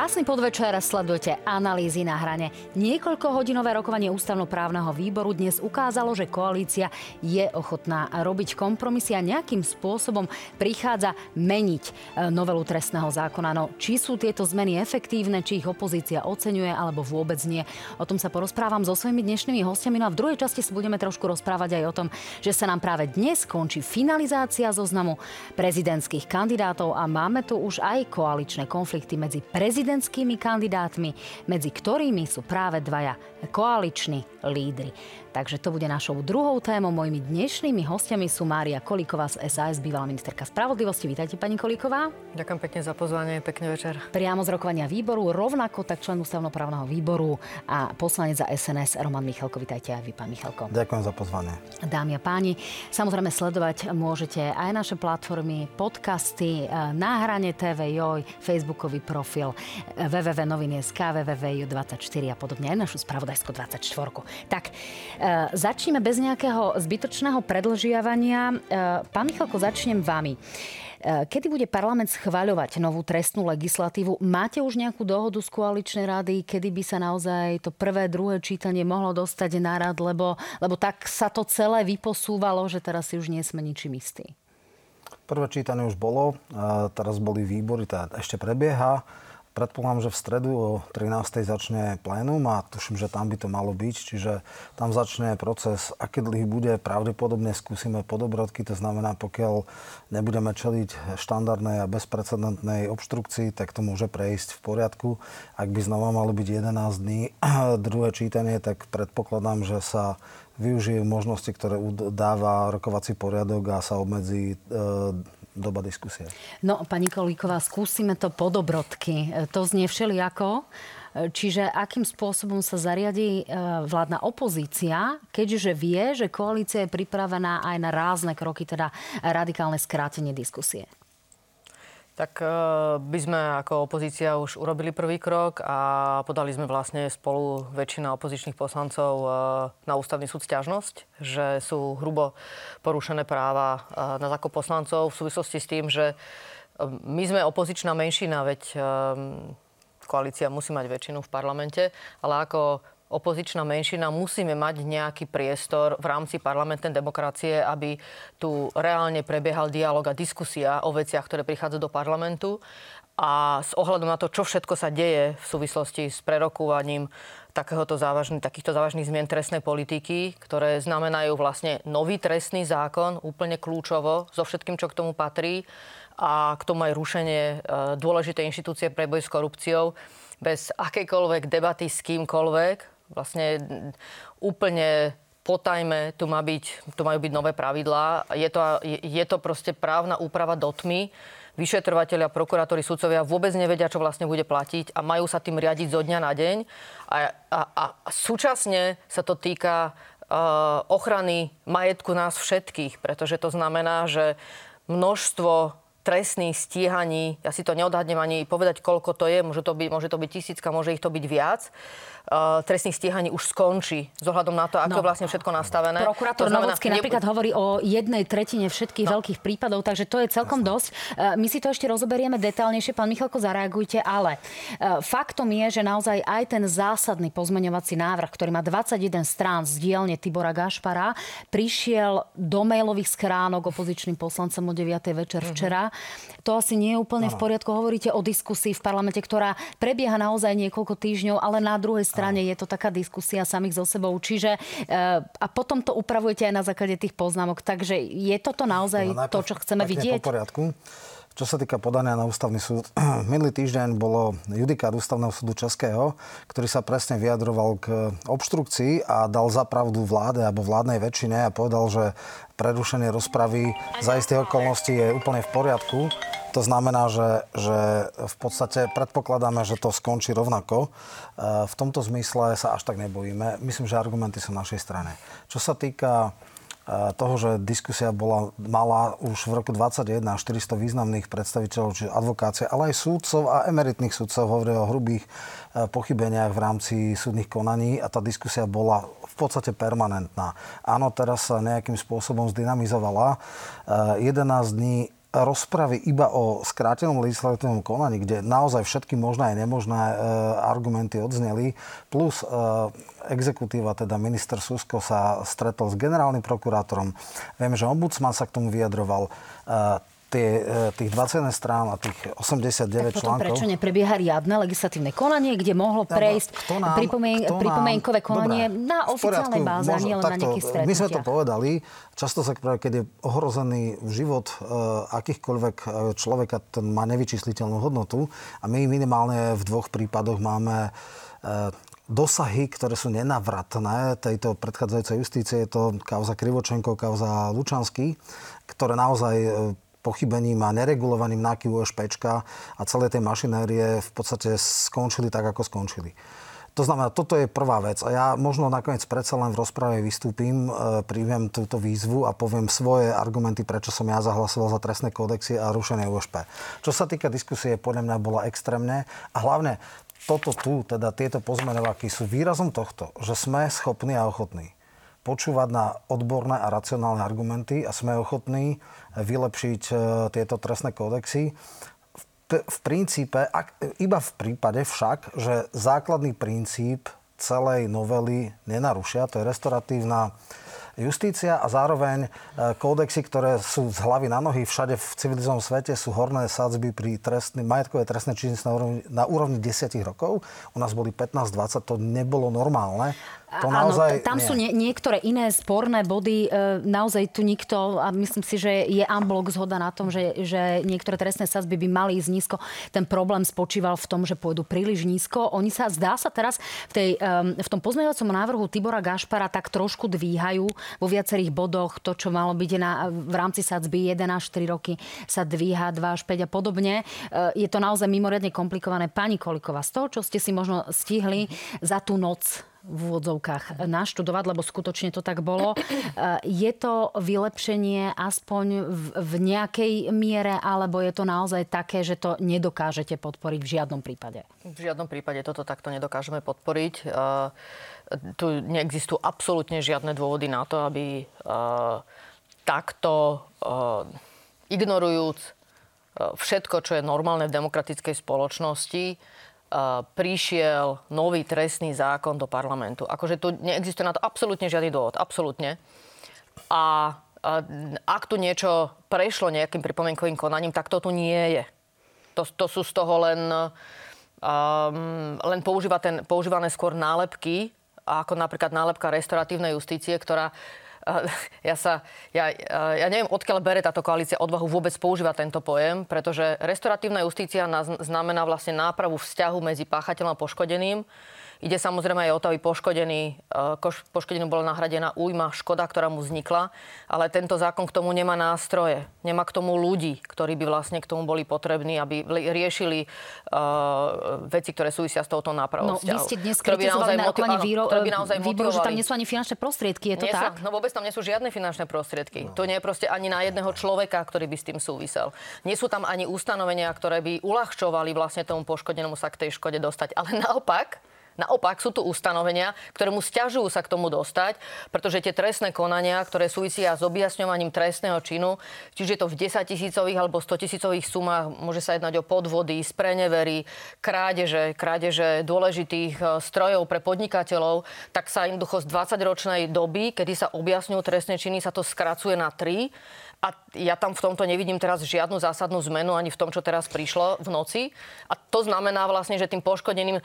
Krásny podvečer, sledujete analýzy na hrane. Niekoľko hodinové rokovanie ústavnoprávneho výboru dnes ukázalo, že koalícia je ochotná robiť kompromisy a nejakým spôsobom prichádza meniť e, novelu trestného zákona. No, či sú tieto zmeny efektívne, či ich opozícia oceňuje, alebo vôbec nie. O tom sa porozprávam so svojimi dnešnými hostiami. No a v druhej časti sa budeme trošku rozprávať aj o tom, že sa nám práve dnes končí finalizácia zoznamu prezidentských kandidátov a máme tu už aj koaličné konflikty medzi prezidentmi prezidentskými kandidátmi, medzi ktorými sú práve dvaja koaliční lídry. Takže to bude našou druhou témou. Mojimi dnešnými hostiami sú Mária Kolíková z SAS, bývalá ministerka spravodlivosti. Vítajte, pani Kolíková. Ďakujem pekne za pozvanie, pekný večer. Priamo z rokovania výboru, rovnako tak člen ústavnoprávneho výboru a poslanec za SNS Roman Michalko. Vítajte aj vy, pán Michalko. Ďakujem za pozvanie. Dámy a páni, samozrejme sledovať môžete aj naše platformy, podcasty, eh, na hrane TV Joj, Facebookový profil eh, www.noviny.sk, www.ju24 a podobne, aj našu spravodajskú 24. Tak, E, začneme bez nejakého zbytočného predlžiavania. E, pán Michalko, začnem vami. E, kedy bude parlament schvaľovať novú trestnú legislatívu? Máte už nejakú dohodu z koaličnej rady, kedy by sa naozaj to prvé, druhé čítanie mohlo dostať na rad, lebo, lebo tak sa to celé vyposúvalo, že teraz si už nie sme ničím istí? Prvé čítanie už bolo, teraz boli výbory, teda ešte prebieha. Predpokladám, že v stredu o 13. začne plénum a tuším, že tam by to malo byť. Čiže tam začne proces, a keď dlhý bude, pravdepodobne skúsime podobrodky. To znamená, pokiaľ nebudeme čeliť štandardnej a bezprecedentnej obštrukcii, tak to môže prejsť v poriadku. Ak by znova malo byť 11 dní druhé čítanie, tak predpokladám, že sa využije možnosti, ktoré dáva rokovací poriadok a sa obmedzí e, doba diskusie. No, pani Kolíková, skúsime to po dobrodky. E, to znie všelijako. E, čiže akým spôsobom sa zariadí e, vládna opozícia, keďže vie, že koalícia je pripravená aj na rázne kroky, teda radikálne skrátenie diskusie? Tak e, by sme ako opozícia už urobili prvý krok a podali sme vlastne spolu väčšina opozičných poslancov e, na ústavný súd stiažnosť, že sú hrubo porušené práva e, nás ako poslancov v súvislosti s tým, že my sme opozičná menšina, veď koalícia musí mať väčšinu v parlamente, ale ako opozičná menšina, musíme mať nejaký priestor v rámci parlamentnej demokracie, aby tu reálne prebiehal dialog a diskusia o veciach, ktoré prichádzajú do parlamentu. A s ohľadom na to, čo všetko sa deje v súvislosti s prerokúvaním takéhoto závažný, takýchto závažných zmien trestnej politiky, ktoré znamenajú vlastne nový trestný zákon, úplne kľúčovo, so všetkým, čo k tomu patrí, a k tomu aj rušenie e, dôležitej inštitúcie pre boj s korupciou, bez akejkoľvek debaty s kýmkoľvek, vlastne úplne potajme, tu, má byť, tu majú byť nové pravidlá. Je to, je to proste právna úprava do tmy. Vyšetrovateľia, prokurátori, sudcovia vôbec nevedia, čo vlastne bude platiť a majú sa tým riadiť zo dňa na deň. A, a, a súčasne sa to týka uh, ochrany majetku nás všetkých, pretože to znamená, že množstvo trestných stíhaní, ja si to neodhadnem ani povedať, koľko to je, môže to byť, môže to byť tisícka, môže ich to byť viac, uh, trestných stíhaní už skončí, ohľadom na to, ako no. je vlastne všetko nastavené. Prokurátor znamená, Novocký ne... napríklad hovorí o jednej tretine všetkých no. veľkých prípadov, takže to je celkom dosť. Uh, my si to ešte rozoberieme detálnejšie, pán Michalko, zareagujte, ale uh, faktom je, že naozaj aj ten zásadný pozmeňovací návrh, ktorý má 21 strán z dielne Tibora Gašpara, prišiel do mailových schránok opozičným poslancom o 9. večer mhm. včera. To asi nie je úplne v poriadku. Hovoríte o diskusii v parlamente, ktorá prebieha naozaj niekoľko týždňov, ale na druhej strane je to taká diskusia samých so sebou. Čiže eh, a potom to upravujete aj na základe tých poznámok. Takže je toto naozaj no, to, čo chceme vidieť? Po poriadku. Čo sa týka podania na ústavný súd, minulý týždeň bolo judikát ústavného súdu Českého, ktorý sa presne vyjadroval k obštrukcii a dal zapravdu vláde alebo vládnej väčšine a povedal, že prerušenie rozpravy za isté okolnosti je úplne v poriadku. To znamená, že, že v podstate predpokladáme, že to skončí rovnako. E, v tomto zmysle sa až tak nebojíme. Myslím, že argumenty sú na našej strane. Čo sa týka toho, že diskusia bola malá už v roku 2021 400 významných predstaviteľov, čiže advokácie, ale aj súdcov a emeritných súdcov hovorili o hrubých e, pochybeniach v rámci súdnych konaní a tá diskusia bola v podstate permanentná. Áno, teraz sa nejakým spôsobom zdynamizovala. 11 e, dní rozpravy iba o skrátenom legislatívnom konaní, kde naozaj všetky možné aj nemožné e, argumenty odzneli, plus e, exekutíva, teda minister Susko sa stretol s generálnym prokurátorom. Viem, že ombudsman sa k tomu vyjadroval. E, tie, e, tých 20 strán a tých 89 tak potom článkov. prečo neprebieha riadne legislatívne konanie, kde mohlo prejsť nám, pripomien- pripomienkové konanie dobre, na oficiálnej báze, nie len na nejakých stretnutiach? My sme to povedali. Často sa práve, keď je ohrozený život uh, akýchkoľvek e, človeka, ten má nevyčísliteľnú hodnotu a my minimálne v dvoch prípadoch máme uh, dosahy, ktoré sú nenavratné tejto predchádzajúcej justície. Je to kauza Krivočenko, kauza Lučanský, ktoré naozaj pochybením a neregulovaným nákyvu špečka a celé tej mašinérie v podstate skončili tak, ako skončili. To znamená, toto je prvá vec. A ja možno nakoniec predsa len v rozprave vystúpim, e, príjmem túto výzvu a poviem svoje argumenty, prečo som ja zahlasoval za trestné kódexy a rušenie USP. Čo sa týka diskusie, podľa mňa bola extrémne a hlavne toto tu, teda tieto pozmenovaky sú výrazom tohto, že sme schopní a ochotní počúvať na odborné a racionálne argumenty a sme ochotní vylepšiť e, tieto trestné kódexy. V, princípe, iba v prípade však, že základný princíp celej novely nenarušia, to je restoratívna justícia a zároveň e, kódexy, ktoré sú z hlavy na nohy všade v civilizovanom svete, sú horné sadzby pri trestný, majetkové trestné činnosti na na úrovni 10 rokov. U nás boli 15-20, to nebolo normálne. To Áno, naozaj tam nie. sú nie, niektoré iné sporné body. E, naozaj tu nikto, a myslím si, že je unblock zhoda na tom, že, že niektoré trestné sazby by mali ísť nízko. Ten problém spočíval v tom, že pôjdu príliš nízko. Oni sa, zdá sa teraz, v, tej, v tom pozmeňovacom návrhu Tibora Gašpara tak trošku dvíhajú vo viacerých bodoch. To, čo malo byť na, v rámci sadzby 1 až 4 roky, sa dvíha 2 až 5 a podobne. E, je to naozaj mimoriadne komplikované. Pani Koliková, z toho, čo ste si možno stihli za tú noc v úvodzovkách naštudovať, lebo skutočne to tak bolo. Je to vylepšenie aspoň v, nejakej miere, alebo je to naozaj také, že to nedokážete podporiť v žiadnom prípade? V žiadnom prípade toto takto nedokážeme podporiť. Tu neexistujú absolútne žiadne dôvody na to, aby takto ignorujúc všetko, čo je normálne v demokratickej spoločnosti, prišiel nový trestný zákon do parlamentu. Akože tu neexistuje na to absolútne žiadny dôvod. Absolútne. A, a ak tu niečo prešlo nejakým pripomienkovým konaním, tak to tu nie je. To, to sú z toho len, um, len používa ten, používané skôr nálepky, ako napríklad nálepka restauratívnej justície, ktorá ja sa, ja, ja neviem, odkiaľ bere táto koalícia odvahu vôbec používať tento pojem, pretože restoratívna justícia znamená vlastne nápravu vzťahu medzi páchateľom a poškodeným. Ide samozrejme aj o to, aby poškodený, e, poškodený bola nahradená újma, škoda, ktorá mu vznikla, ale tento zákon k tomu nemá nástroje. Nemá k tomu ľudí, ktorí by vlastne k tomu boli potrební, aby riešili uh, veci, ktoré súvisia s touto nápravou No, vy ste dnes kritizovali na motiv- výro- ktoré by naozaj výboru, že tam nie sú ani finančné prostriedky, je to nie tak? Sú, no vôbec tam nie sú žiadne finančné prostriedky. No. To nie je proste ani na jedného človeka, ktorý by s tým súvisel. Nie sú tam ani ustanovenia, ktoré by uľahčovali vlastne tomu poškodenému sa k tej škode dostať. Ale naopak, Naopak sú tu ustanovenia, ktoré mu stiažujú sa k tomu dostať, pretože tie trestné konania, ktoré súvisia s objasňovaním trestného činu, čiže to v 10 tisícových alebo 100 tisícových sumách, môže sa jednať o podvody, sprenevery, krádeže, krádeže dôležitých e, strojov pre podnikateľov, tak sa jednoducho z 20-ročnej doby, kedy sa objasňujú trestné činy, sa to skracuje na 3 a ja tam v tomto nevidím teraz žiadnu zásadnú zmenu ani v tom, čo teraz prišlo v noci. A to znamená vlastne, že tým poškodeným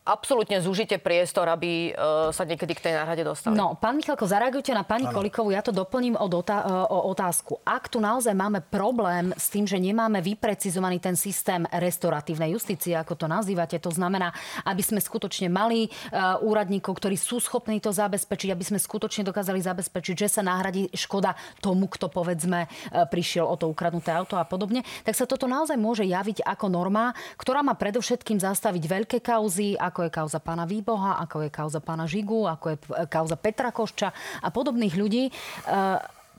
absolútne zúžite priestor, aby uh, sa niekedy k tej náhrade dostali. No, pán Michalko, zareagujte na pani ano. Kolikovú. Ja to doplním o, dota- e, o otázku. Ak tu naozaj máme problém s tým, že nemáme vyprecizovaný ten systém restoratívnej justície, ako to nazývate, to znamená, aby sme skutočne mali uh, úradníkov, ktorí sú schopní to zabezpečiť, aby sme skutočne dokázali zabezpečiť, že sa nahradí škoda tomu, kto povedzme uh, prišiel o to ukradnuté auto a podobne, tak sa toto naozaj môže javiť ako norma, ktorá má predovšetkým zastaviť veľké kauzy, ako je kauza pána Výboha, ako je kauza pána Žigu, ako je kauza Petra Košča a podobných ľudí. E,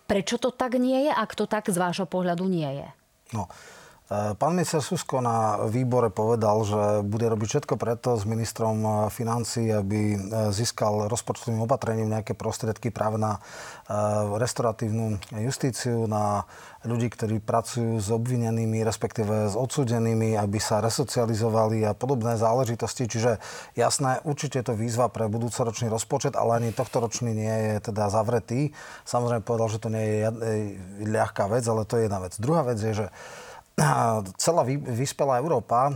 prečo to tak nie je, ak to tak z vášho pohľadu nie je? No, Pán minister Susko na výbore povedal, že bude robiť všetko preto s ministrom financí, aby získal rozpočtovým opatrením nejaké prostriedky práve na restauratívnu justíciu, na ľudí, ktorí pracujú s obvinenými, respektíve s odsudenými, aby sa resocializovali a podobné záležitosti. Čiže jasné, určite je to výzva pre budúcoročný rozpočet, ale ani tohto ročný nie je teda zavretý. Samozrejme povedal, že to nie je ľahká vec, ale to je jedna vec. Druhá vec je, že celá vyspelá Európa e,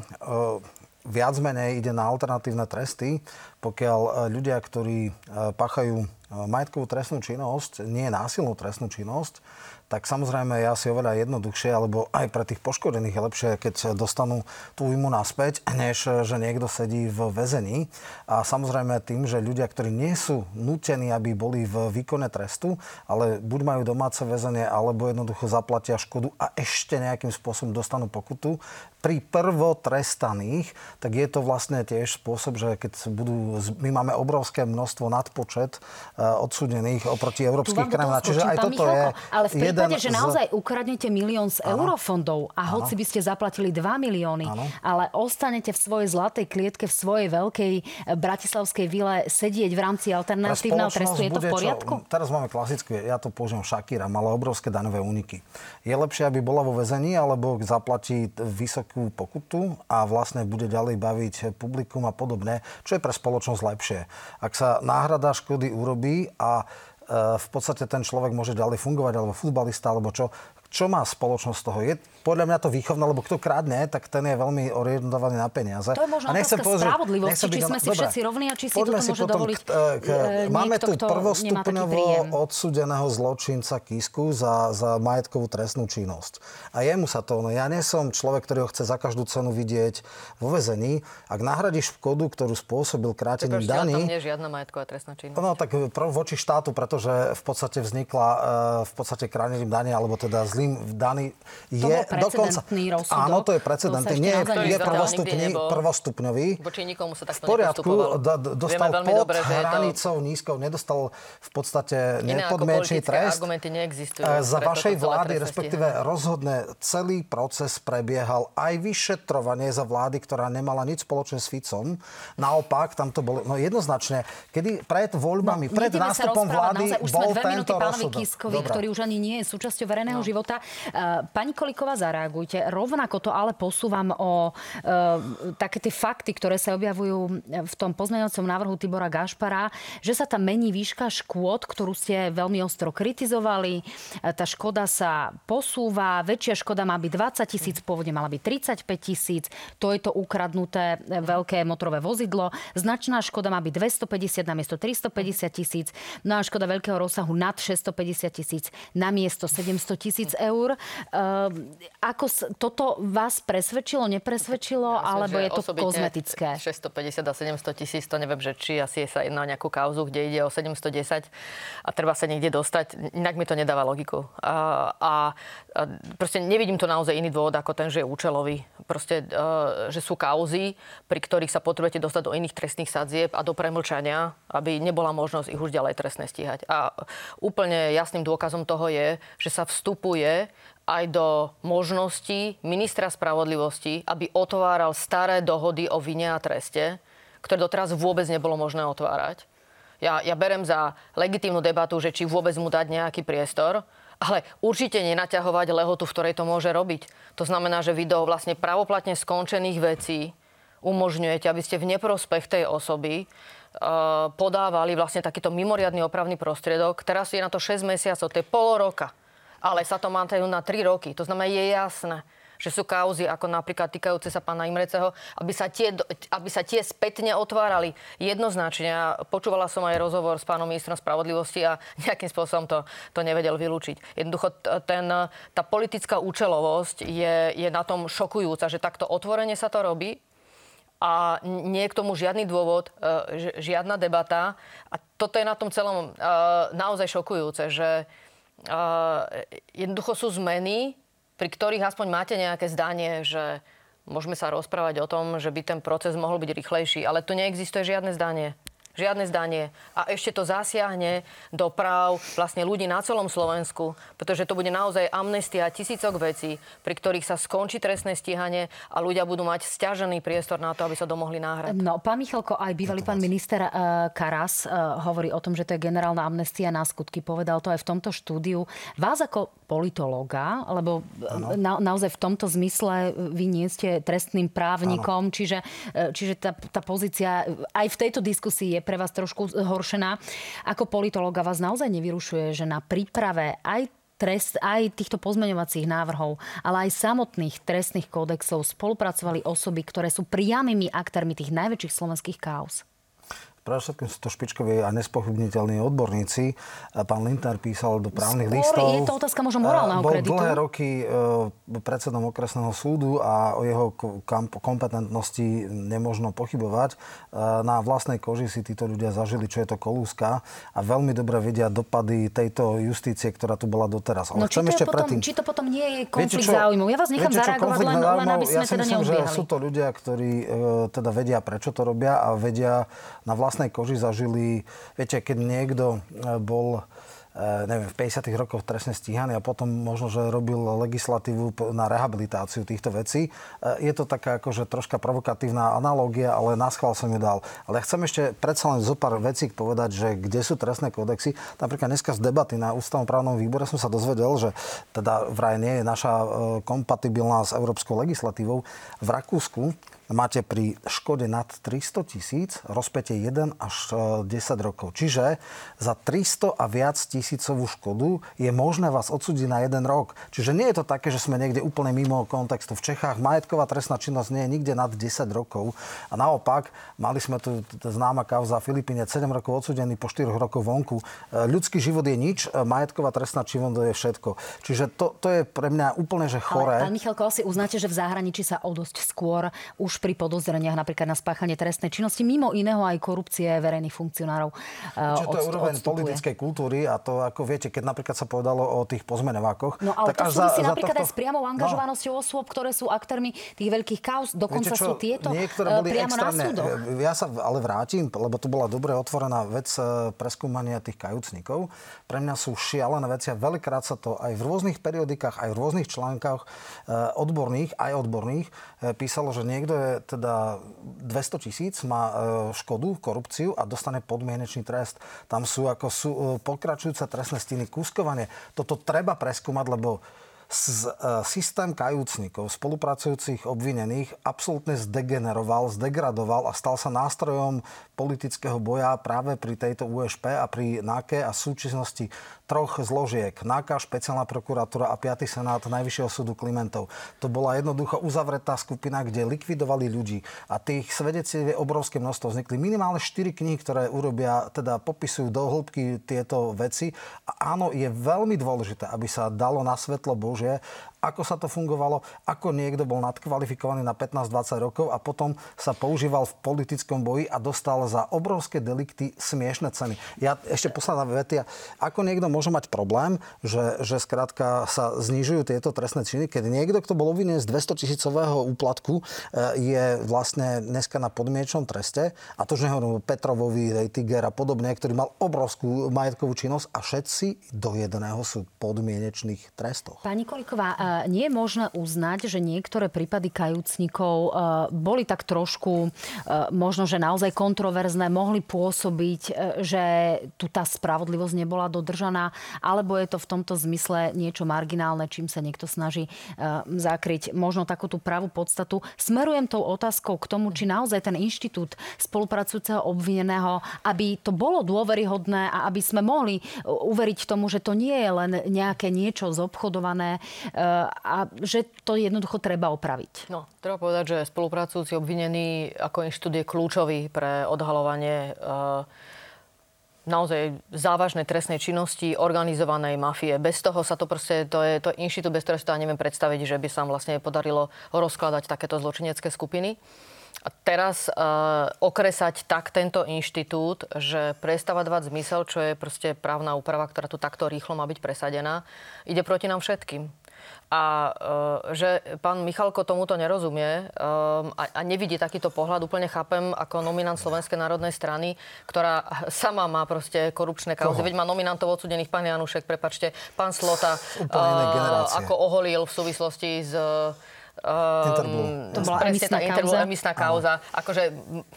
viac menej ide na alternatívne tresty, pokiaľ e, ľudia, ktorí e, páchajú majetkovú trestnú činnosť, nie násilnú trestnú činnosť, tak samozrejme je asi oveľa jednoduchšie, alebo aj pre tých poškodených je lepšie, keď dostanú tú imu naspäť, než že niekto sedí v väzení. A samozrejme tým, že ľudia, ktorí nie sú nutení, aby boli v výkone trestu, ale buď majú domáce väzenie, alebo jednoducho zaplatia škodu a ešte nejakým spôsobom dostanú pokutu, pri prvotrestaných, tak je to vlastne tiež spôsob, že keď budú, my máme obrovské množstvo nadpočet uh, odsúdených oproti európskych krajinám. Čiže aj toto je Ale v prípade, že naozaj ukradnete milión z ano. eurofondov a ano. hoci by ste zaplatili 2 milióny, ano. ale ostanete v svojej zlatej klietke, v svojej veľkej eh, bratislavskej vile sedieť v rámci alternatívneho trestu, je to v poriadku? Čo, teraz máme klasické, ja to použijem Shakira, mala obrovské daňové úniky. Je lepšie, aby bola vo väzení, alebo zaplatí vysokú pokutu a vlastne bude ďalej baviť publikum a podobne, čo je pre spoločnosť lepšie. Ak sa náhrada škody urobí a v podstate ten človek môže ďalej fungovať, alebo futbalista, alebo čo, čo má spoločnosť z toho? Je podľa mňa to výchovné, lebo kto krádne, tak ten je veľmi orientovaný na peniaze. To je možno a otázka povedať, spravodlivosti, či sme si Dobre, všetci rovní a či si toto si môže dovoliť k, k, e, Máme tu prvostupňovo odsudeného zločinca Kisku za, za majetkovú trestnú činnosť. A jemu sa to, no ja nie som človek, ktorý ho chce za každú cenu vidieť vo vezení. Ak nahradíš škodu, ktorú spôsobil krátením daní... Nie je žiadna majetková trestná činnosť. No tak voči štátu, pretože v podstate vznikla e, v podstate krátením daní, alebo teda zlým daný je precedentný rozsudok. Áno, to je precedentný. Nie, je prvostupný, prvostupňový. Voči nikomu sa takto V poriadku, dostal pod dobre, hranicou to... nízkou, nedostal v podstate nepodmienečný trest. argumenty neexistujú. Za vašej vlády, respektíve rozhodne celý proces prebiehal aj vyšetrovanie za vlády, ktorá nemala nič spoločné s Ficom. Naopak, tam to bolo no jednoznačne, kedy pred voľbami, no, pred nástupom vlády bol tento rozsudok. Kiskovi, ktorý už ani nie je súčasťou verejného no. života. Uh, pani Koliková, zareagujte. Rovnako to ale posúvam o e, také tie fakty, ktoré sa objavujú v tom pozmeňovacom návrhu Tibora Gašpara, že sa tam mení výška škôd, ktorú ste veľmi ostro kritizovali. E, tá škoda sa posúva, väčšia škoda má byť 20 tisíc, pôvodne mala byť 35 tisíc. To je to ukradnuté veľké motorové vozidlo. Značná škoda má byť 250 na miesto 350 tisíc. No a škoda veľkého rozsahu nad 650 tisíc na miesto 700 tisíc eur. E, ako toto vás presvedčilo, nepresvedčilo, ja alebo je to kozmetické? 650 a 700 tisíc, to neviem, že či asi sa jedná o nejakú kauzu, kde ide o 710 a treba sa niekde dostať. Inak mi to nedáva logiku. A, a, a proste nevidím to naozaj iný dôvod ako ten, že je účelový. Proste, uh, že sú kauzy, pri ktorých sa potrebujete dostať do iných trestných sadzieb a do premlčania, aby nebola možnosť ich už ďalej trestne stíhať. A úplne jasným dôkazom toho je, že sa vstupuje aj do možností ministra spravodlivosti, aby otváral staré dohody o vine a treste, ktoré doteraz vôbec nebolo možné otvárať. Ja, ja berem za legitímnu debatu, že či vôbec mu dať nejaký priestor, ale určite nenaťahovať lehotu, v ktorej to môže robiť. To znamená, že vy do vlastne pravoplatne skončených vecí umožňujete, aby ste v neprospech tej osoby uh, podávali vlastne takýto mimoriadný opravný prostriedok. Teraz je na to 6 mesiacov, to je pol roka ale sa to mantajú na 3 roky. To znamená, je jasné, že sú kauzy, ako napríklad týkajúce sa pána Imreceho, aby sa, tie, aby sa tie spätne otvárali jednoznačne. Ja počúvala som aj rozhovor s pánom ministrom spravodlivosti a nejakým spôsobom to, to nevedel vylúčiť. Jednoducho ten, tá politická účelovosť je, je na tom šokujúca, že takto otvorene sa to robí a nie je k tomu žiadny dôvod, e, žiadna debata. A toto je na tom celom e, naozaj šokujúce, že jednoducho sú zmeny, pri ktorých aspoň máte nejaké zdanie, že môžeme sa rozprávať o tom, že by ten proces mohol byť rýchlejší, ale tu neexistuje žiadne zdanie. Žiadne zdanie a ešte to zasiahne do práv vlastne ľudí na celom Slovensku, pretože to bude naozaj amnestia tisícok vecí, pri ktorých sa skončí trestné stíhanie a ľudia budú mať stiažený priestor na to, aby sa domohli náhrad. No, pán Michalko, aj bývalý pán minister uh, Karas uh, hovorí o tom, že to je generálna amnestia na skutky. Povedal to aj v tomto štúdiu. Vás ako politológa, lebo na, naozaj v tomto zmysle vy nie ste trestným právnikom, čiže, e, čiže tá, tá pozícia aj v tejto diskusii je pre vás trošku zhoršená. Ako politológa vás naozaj nevyrušuje, že na príprave aj trest, aj týchto pozmeňovacích návrhov, ale aj samotných trestných kódexov spolupracovali osoby, ktoré sú priamými aktérmi tých najväčších slovenských káuz? Pre všetkým sú to špičkoví a nespochybniteľní odborníci. Pán Lindner písal do právnych Skôr listov. je to otázka možno morálneho bol kreditu. dlhé roky e, predsedom okresného súdu a o jeho kompetentnosti nemožno pochybovať. E, na vlastnej koži si títo ľudia zažili, čo je to kolúska a veľmi dobre vedia dopady tejto justície, ktorá tu bola doteraz. Ale no, či, to ešte potom, predtým... či to potom nie je konflikt záujmov? Ja vás nechám viete, zareagovať len, len aby sme ja teda myslím, neodbiehali. že sú to ľudia, ktorí e, teda vedia, prečo to robia a vedia na vlastnej vlastnej koži zažili, viete, keď niekto e, bol e, neviem, v 50. rokoch trestne stíhaný a potom možno, že robil legislatívu na rehabilitáciu týchto vecí. E, je to taká akože troška provokatívna analógia, ale na schvál som ju dal. Ale ja chcem ešte predsa len zo pár vecí povedať, že kde sú trestné kódexy. Napríklad dneska z debaty na ústavnom právnom výbore som sa dozvedel, že teda vraj nie je naša kompatibilná s európskou legislatívou. V Rakúsku máte pri škode nad 300 tisíc rozpätie 1 až 10 e, rokov. Čiže za 300 a viac tisícovú škodu je možné vás odsúdiť na jeden rok. Čiže nie je to také, že sme niekde úplne mimo kontextu. V Čechách majetková trestná činnosť nie je nikde nad 10 rokov. A naopak, mali sme tu známa kauza Filipínec, 7 rokov odsudený po 4 rokov vonku. E, ľudský život je nič, e, majetková trestná činnosť je všetko. Čiže to, to je pre mňa úplne že choré. Ale, pán Michalko, asi uznáte, že v zahraničí sa o dosť skôr už už pri podozreniach napríklad na spáchanie trestnej činnosti, mimo iného aj korupcie verejných funkcionárov. Čiže to je úroveň odstupuje. politickej kultúry a to, ako viete, keď napríklad sa povedalo o tých pozmenevákoch. No ale tak to súvisí za, napríklad za tohto... aj s priamou no. angažovanosťou no. osôb, ktoré sú aktérmi tých veľkých kauz. Dokonca sú tieto Niektoré boli priamo extrémne. na súdoch. Ja sa ale vrátim, lebo to bola dobre otvorená vec preskúmania tých kajúcnikov. Pre mňa sú šialené veci a veľkrát sa to aj v rôznych periodikách, aj v rôznych článkoch e, odborných, aj odborných písalo, že niekto je teda 200 tisíc, má e, škodu, korupciu a dostane podmienečný trest. Tam sú ako sú e, pokračujúce trestné stiny, kúskovanie. Toto treba preskúmať, lebo systém kajúcnikov, spolupracujúcich obvinených, absolútne zdegeneroval, zdegradoval a stal sa nástrojom politického boja práve pri tejto USP a pri NAKE a súčinnosti troch zložiek. NAKA, špeciálna prokuratúra a 5. senát Najvyššieho súdu Klimentov. To bola jednoducho uzavretá skupina, kde likvidovali ľudí. A tých svedeciev je obrovské množstvo. Vznikli minimálne 4 knihy, ktoré urobia, teda popisujú do hĺbky tieto veci. A áno, je veľmi dôležité, aby sa dalo na svetlo Bože, ako sa to fungovalo, ako niekto bol nadkvalifikovaný na 15-20 rokov a potom sa používal v politickom boji a dostal za obrovské delikty smiešne ceny. Ja ešte posledná vetia. Ako niekto môže mať problém, že, že skrátka sa znižujú tieto trestné činy, keď niekto, kto bol obvinený z 200 tisícového úplatku, e, je vlastne dneska na podmienečnom treste a to, že nehovorím Petrovovi, Tiger a podobne, ktorý mal obrovskú majetkovú činnosť a všetci do jedného sú podmienečných trestoch. Pani Koliková, nie je možné uznať, že niektoré prípady kajúcnikov e, boli tak trošku e, možno, že naozaj kontroverzné, mohli pôsobiť, že tu tá spravodlivosť nebola dodržaná, alebo je to v tomto zmysle niečo marginálne, čím sa niekto snaží zakryť možno takú tú pravú podstatu. Smerujem tou otázkou k tomu, či naozaj ten inštitút spolupracujúceho obvineného, aby to bolo dôveryhodné a aby sme mohli uveriť tomu, že to nie je len nejaké niečo zobchodované a že to jednoducho treba opraviť. No, treba povedať, že spolupracujúci obvinený ako inštitút je kľúčový pre odhalovanie e, naozaj závažnej trestnej činnosti, organizovanej mafie. Bez toho sa to proste, to je to inštitút, bez si to neviem predstaviť, že by sa vlastne podarilo rozkladať takéto zločinecké skupiny. A teraz uh, okresať tak tento inštitút, že prestáva dávať zmysel, čo je proste právna úprava, ktorá tu takto rýchlo má byť presadená, ide proti nám všetkým. A uh, že pán Michalko tomuto nerozumie um, a, a nevidí takýto pohľad, úplne chápem ako nominant Slovenskej národnej strany, ktorá sama má proste korupčné kauzy. Veď má nominantov odsudených pán Janušek, prepačte, pán Slota, uh, ako oholil v súvislosti s Um, to bola presne emisná tá kauza. emisná kauza. Akože,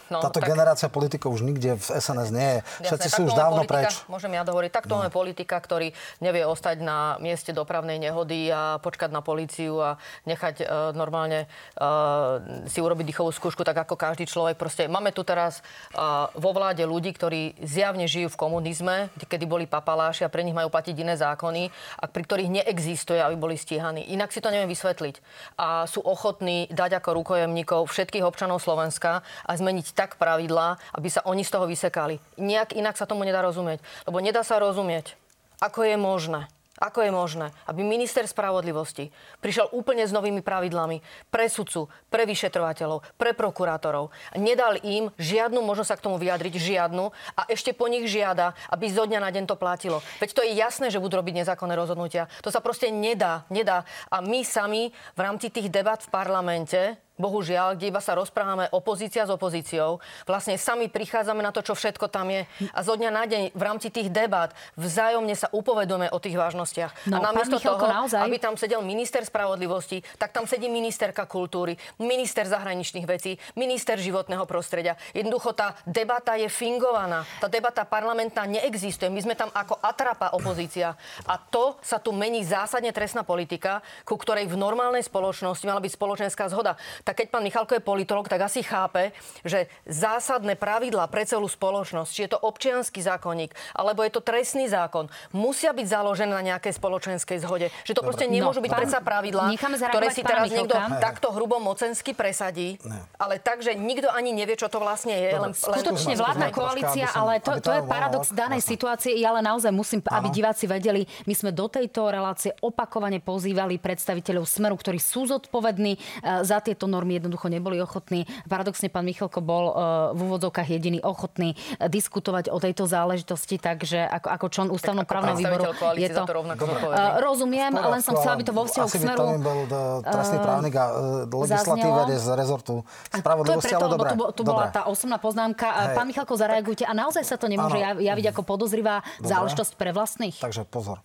no, Táto tak, generácia politikov už nikde v SNS nie je. Všetci sú už dávno politika, preč. Môžem ja dohovoriť. Takto no. máme politika, ktorý nevie ostať na mieste dopravnej nehody a počkať na políciu a nechať uh, normálne uh, si urobiť dýchovú skúšku, tak ako každý človek. Proste máme tu teraz uh, vo vláde ľudí, ktorí zjavne žijú v komunizme, kedy boli papaláši a pre nich majú platiť iné zákony, a pri ktorých neexistuje, aby boli stíhaní. Inak si to neviem vysvetliť. A sú ochotní dať ako rukojemníkov všetkých občanov Slovenska a zmeniť tak pravidlá, aby sa oni z toho vysekali. Nejak inak sa tomu nedá rozumieť. Lebo nedá sa rozumieť, ako je možné, ako je možné, aby minister spravodlivosti prišiel úplne s novými pravidlami pre sudcu, pre vyšetrovateľov, pre prokurátorov. Nedal im žiadnu možnosť sa k tomu vyjadriť, žiadnu a ešte po nich žiada, aby zo dňa na deň to platilo. Veď to je jasné, že budú robiť nezákonné rozhodnutia. To sa proste nedá, nedá. A my sami v rámci tých debat v parlamente bohužiaľ, kde iba sa rozprávame opozícia s opozíciou, vlastne sami prichádzame na to, čo všetko tam je. A zo dňa na deň v rámci tých debát vzájomne sa upovedome o tých vážnostiach. No, a namiesto toho, naozaj... aby tam sedel minister spravodlivosti, tak tam sedí ministerka kultúry, minister zahraničných vecí, minister životného prostredia. Jednoducho tá debata je fingovaná. Tá debata parlamentná neexistuje. My sme tam ako atrapa opozícia. A to sa tu mení zásadne trestná politika, ku ktorej v normálnej spoločnosti mala byť spoločenská zhoda tak keď pán Michalko je politolog, tak asi chápe, že zásadné pravidlá pre celú spoločnosť, či je to občianský zákonník, alebo je to trestný zákon, musia byť založené na nejakej spoločenskej zhode. Že to Dobre. proste nemôžu no, byť predsa pravidlá, ktoré si teraz niekto takto hrubo mocensky presadí, ne. ale tak, že nikto ani nevie, čo to vlastne je. Len, Skutočne vládna koalícia, ale to, to je paradox danej situácie. Ja ale naozaj musím, aby diváci vedeli, my sme do tejto relácie opakovane pozývali predstaviteľov Smeru, ktorí sú zodpovední eh, za tieto normy normy jednoducho neboli ochotní. Paradoxne pán Michalko bol e, v úvodzovkách jediný ochotný e, diskutovať o tejto záležitosti, takže ako, ako člen ústavnoprávneho výboru je to... to uh, rozumiem, Sporo, len som chcela, aby to vo vzťahu k smeru... Asi bol trestný právnik a legislatíve z rezortu spravodlivosti, ale dobre. Tu, tu bola tá osobná poznámka. Hej. Pán Michalko, zareagujte. A naozaj sa to nemôže ano. javiť ako podozrivá dobre. záležitosť pre vlastných? Takže pozor.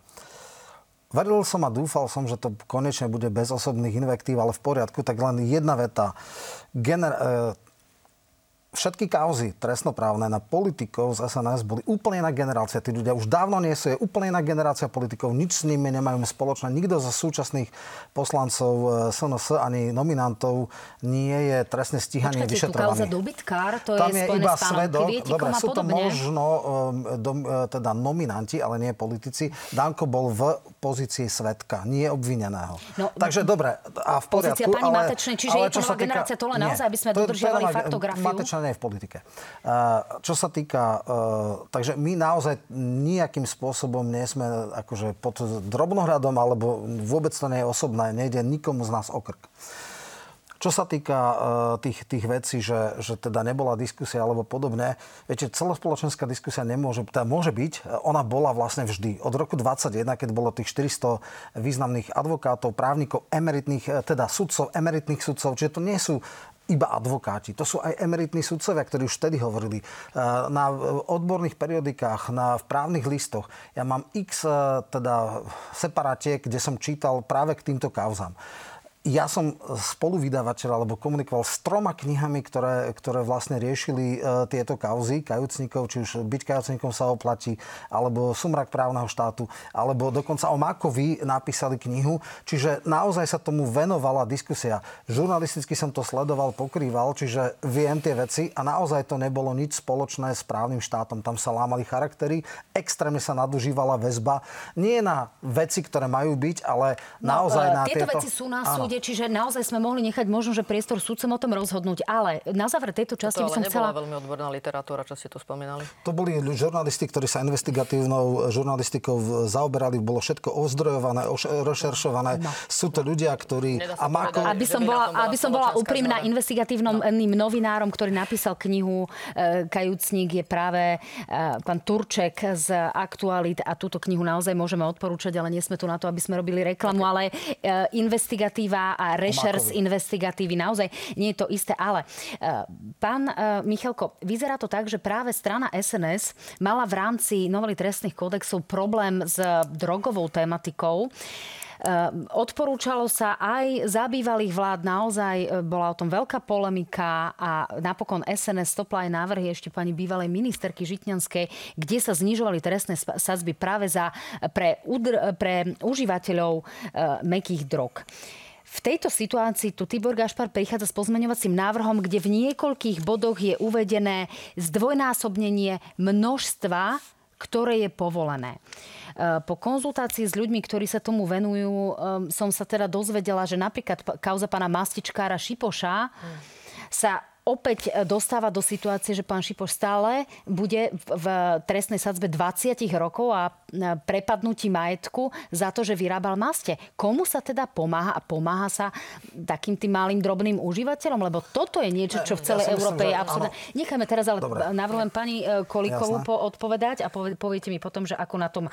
Veril som a dúfal som, že to konečne bude bez osobných invektív, ale v poriadku, tak len jedna veta. Gener- e, všetky kauzy trestnoprávne na politikov z SNS boli úplne iná generácia. Tí ľudia už dávno nie sú, je úplne iná generácia politikov, nič s nimi nemajú spoločné. Nikto zo súčasných poslancov SNS eh, ani nominantov nie je trestne stíhaný Počkajte, vyšetrovaný. Počkajte, dobytkár, to Tam je, je iba svedok, dobre, sú to možno um, dom, teda nominanti, ale nie politici. Danko bol v pozícii svetka, nie obvineného. No, Takže dobre, a v poriadku. Pozícia pani ale, Matečnej, čiže ale, je to nová generácia, to len naozaj, aby sme dodržiavali faktografiu. Matečná nie v politike. Čo sa týka... E, takže my naozaj nejakým spôsobom nie sme akože pod drobnohradom, alebo vôbec to nie je osobné, nejde nikomu z nás okrk. Čo sa týka uh, tých, tých vecí, že, že teda nebola diskusia alebo podobne, viete, celospoločenská diskusia nemôže, teda môže byť, ona bola vlastne vždy. Od roku 2021, keď bolo tých 400 významných advokátov, právnikov, emeritných, teda sudcov, emeritných sudcov, čiže to nie sú iba advokáti. To sú aj emeritní sudcovia, ktorí už vtedy hovorili. Eh, na odborných periodikách, na, v právnych listoch. Ja mám x teda separátiek, kde som čítal práve k týmto kauzám ja som spoluvydavateľ alebo komunikoval s troma knihami, ktoré, ktoré vlastne riešili e, tieto kauzy kajúcnikov, či už byť kajúcnikom sa oplatí, alebo sumrak právneho štátu, alebo dokonca o Makovi napísali knihu. Čiže naozaj sa tomu venovala diskusia. Žurnalisticky som to sledoval, pokrýval, čiže viem tie veci a naozaj to nebolo nič spoločné s právnym štátom. Tam sa lámali charaktery, extrémne sa nadužívala väzba. Nie na veci, ktoré majú byť, ale no, naozaj e, na tieto... Tieto veci sú na súde súde, čiže naozaj sme mohli nechať možno, že priestor súdcom o tom rozhodnúť. Ale na záver tejto časti to by som chcela... veľmi odborná literatúra, čo ste tu spomínali. To boli žurnalisti, ktorí sa investigatívnou žurnalistikou zaoberali, bolo všetko ozdrojované, rozšeršované. No. Sú to ľudia, ktorí... A Marko... Aby som bola, aby som bola úprimná investigatívnym no. novinárom, ktorý napísal knihu e, Kajúcník je práve e, pán Turček z Aktualit a túto knihu naozaj môžeme odporúčať, ale nie sme tu na to, aby sme robili reklamu, okay. ale e, investigatíva a rešers investigatívy naozaj nie je to isté. Ale pán Michalko, vyzerá to tak, že práve strana SNS mala v rámci novely trestných kódexov problém s drogovou tematikou. Ehm, odporúčalo sa aj za bývalých vlád, naozaj e, bola o tom veľká polemika a napokon SNS stopla aj návrhy ešte pani bývalej ministerky Žitňanskej, kde sa znižovali trestné sadzby práve za, pre, pre užívateľov e, mekých drog. V tejto situácii tu Tibor Gašpar prichádza s pozmeňovacím návrhom, kde v niekoľkých bodoch je uvedené zdvojnásobnenie množstva, ktoré je povolené. Eh, po konzultácii s ľuďmi, ktorí sa tomu venujú, eh, som sa teda dozvedela, že napríklad kauza pána Mastičkára Šipoša sa opäť e, dostáva do situácie, že pán Šipoš stále bude v trestnej sadzbe 20 rokov a e, prepadnutí majetku za to, že vyrábal maste. Komu sa teda pomáha a pomáha sa takým tým malým drobným užívateľom? Lebo toto je niečo, čo v celej ja Európe myslím, je absolútne... Necháme teraz, ale Dobre. navrhujem pani e, Kolíkovú po odpovedať a poviete mi potom, že ako na tom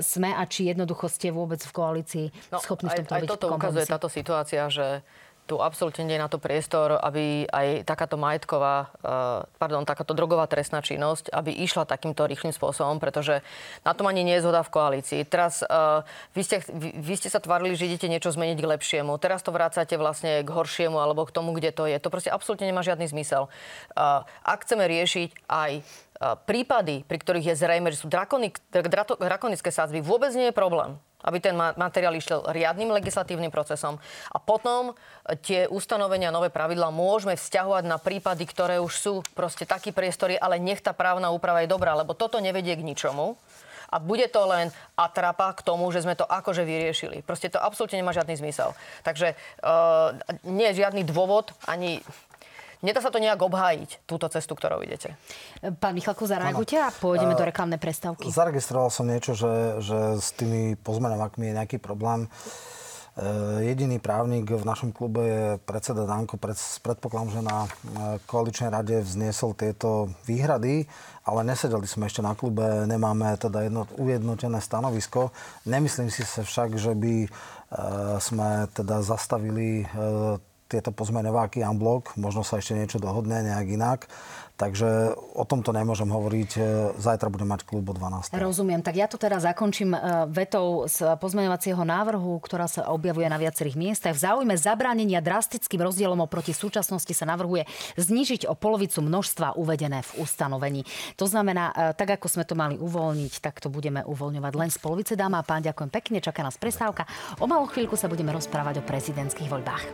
sme a či jednoducho ste vôbec v koalícii no, schopní v tomto aj, aj toto ukazuje táto situácia, že tu absolútne nie je na to priestor, aby aj takáto majetková, eh, pardon, takáto drogová trestná činnosť, aby išla takýmto rýchlým spôsobom, pretože na tom ani nie je zhoda v koalícii. Teraz uh, vy, ste, vy, ste sa tvarili, že idete niečo zmeniť k lepšiemu. Teraz to vrácate vlastne k horšiemu alebo k tomu, kde to je. To proste absolútne nemá žiadny zmysel. Uh, ak chceme riešiť aj prípady, pri ktorých je zrejme, že sú drakonik, drakonické sádzby, vôbec nie je problém aby ten materiál išiel riadnym legislatívnym procesom. A potom e, tie ustanovenia, nové pravidlá môžeme vzťahovať na prípady, ktoré už sú proste taký priestory, ale nech tá právna úprava je dobrá, lebo toto nevedie k ničomu. A bude to len atrapa k tomu, že sme to akože vyriešili. Proste to absolútne nemá žiadny zmysel. Takže uh, nie je žiadny dôvod ani Nedá sa to nejak obhájiť, túto cestu, ktorou idete. Pán Michalko, zareagujte a pôjdeme do reklamnej prestávky. Zaregistroval som niečo, že, že s tými pozmenovakmi je nejaký problém. E, jediný právnik v našom klube je predseda Danko. Pred, predpokladám, že na koaličnej rade vzniesol tieto výhrady, ale nesedeli sme ešte na klube, nemáme teda jedno, ujednotené stanovisko. Nemyslím si sa však, že by sme teda zastavili tieto pozmeňováky unblock, možno sa ešte niečo dohodne nejak inak. Takže o tomto nemôžem hovoriť. E, zajtra budem mať klub o 12. Rozumiem. Tak ja to teda zakončím e, vetou z pozmeňovacieho návrhu, ktorá sa objavuje na viacerých miestach. V záujme zabránenia drastickým rozdielom oproti súčasnosti sa navrhuje znižiť o polovicu množstva uvedené v ustanovení. To znamená, e, tak ako sme to mali uvoľniť, tak to budeme uvoľňovať len z polovice. Dáma a pán, ďakujem pekne. Čaká nás prestávka. O malú chvíľku sa budeme rozprávať o prezidentských voľbách.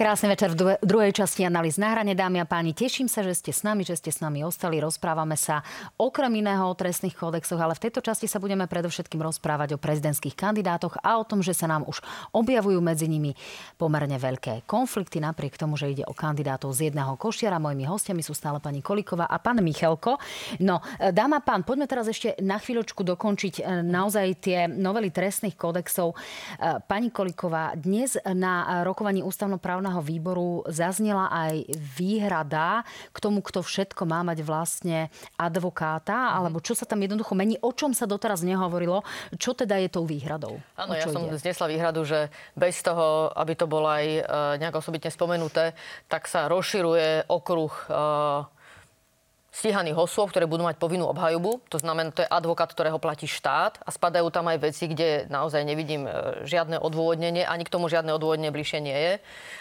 Krásny večer v druhej časti analýz na hrane, dámy a páni. Teším sa, že ste s nami, že ste s nami ostali. Rozprávame sa okrem iného o trestných kódexoch, ale v tejto časti sa budeme predovšetkým rozprávať o prezidentských kandidátoch a o tom, že sa nám už objavujú medzi nimi pomerne veľké konflikty, napriek tomu, že ide o kandidátov z jedného košiara. Mojimi hostiami sú stále pani Koliková a pán Michalko. No, dáma a pán, poďme teraz ešte na chvíľočku dokončiť e, naozaj tie novely trestných kódexov. E, pani Koliková, dnes na rokovaní ústavnoprávneho ústavného výboru zaznela aj výhrada k tomu, kto všetko má mať vlastne advokáta, mm. alebo čo sa tam jednoducho mení, o čom sa doteraz nehovorilo, čo teda je tou výhradou? Áno, ja som ide? znesla výhradu, že bez toho, aby to bolo aj e, nejak osobitne spomenuté, tak sa rozširuje okruh e, stíhaných osôb, ktoré budú mať povinnú obhajobu. To znamená, to je advokát, ktorého platí štát a spadajú tam aj veci, kde naozaj nevidím e, žiadne odôvodnenie, ani k tomu žiadne odôvodnenie bližšie nie je,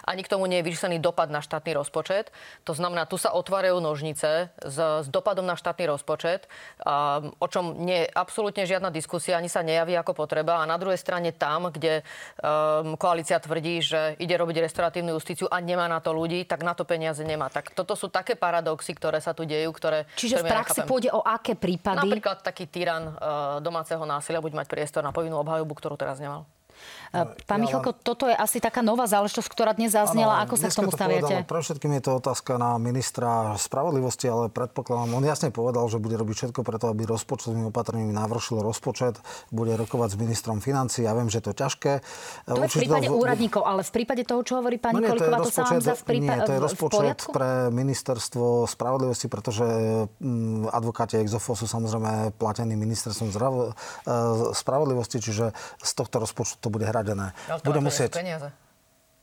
ani k tomu nie je vyčíslený dopad na štátny rozpočet. To znamená, tu sa otvárajú nožnice s, s dopadom na štátny rozpočet, a, o čom nie je absolútne žiadna diskusia, ani sa nejaví ako potreba. A na druhej strane tam, kde um, koalícia tvrdí, že ide robiť restoratívnu justíciu a nemá na to ľudí, tak na to peniaze nemá. Tak toto sú také paradoxy, ktoré sa tu dejú, ktoré... Čiže ktoré v praxi pôjde o aké prípady? Napríklad taký tyran uh, domáceho násilia bude mať priestor na povinnú obhajobu, ktorú teraz nemal. No, pán ja Michalko, len... toto je asi taká nová záležitosť, ktorá dnes zaznela. Ano, Ako sa k tomu staviate? Pre všetkým je to otázka na ministra spravodlivosti, ale predpokladám, on jasne povedal, že bude robiť všetko preto, aby rozpočtovými opatreniami navršil rozpočet, bude rokovať s ministrom financí. Ja viem, že to je ťažké. To je v prípade to... úradníkov, ale v prípade toho, čo hovorí pani no nie, Koliková, to, to sa vám za v prípade Nie, to je rozpočet pre ministerstvo spravodlivosti, pretože mm, advokáti Exofo sú samozrejme platení ministerstvom zdrav... E, spravodlivosti, čiže z tohto rozpočtu to bude hrať zaradené. Ale Bude musieť... Peniaze.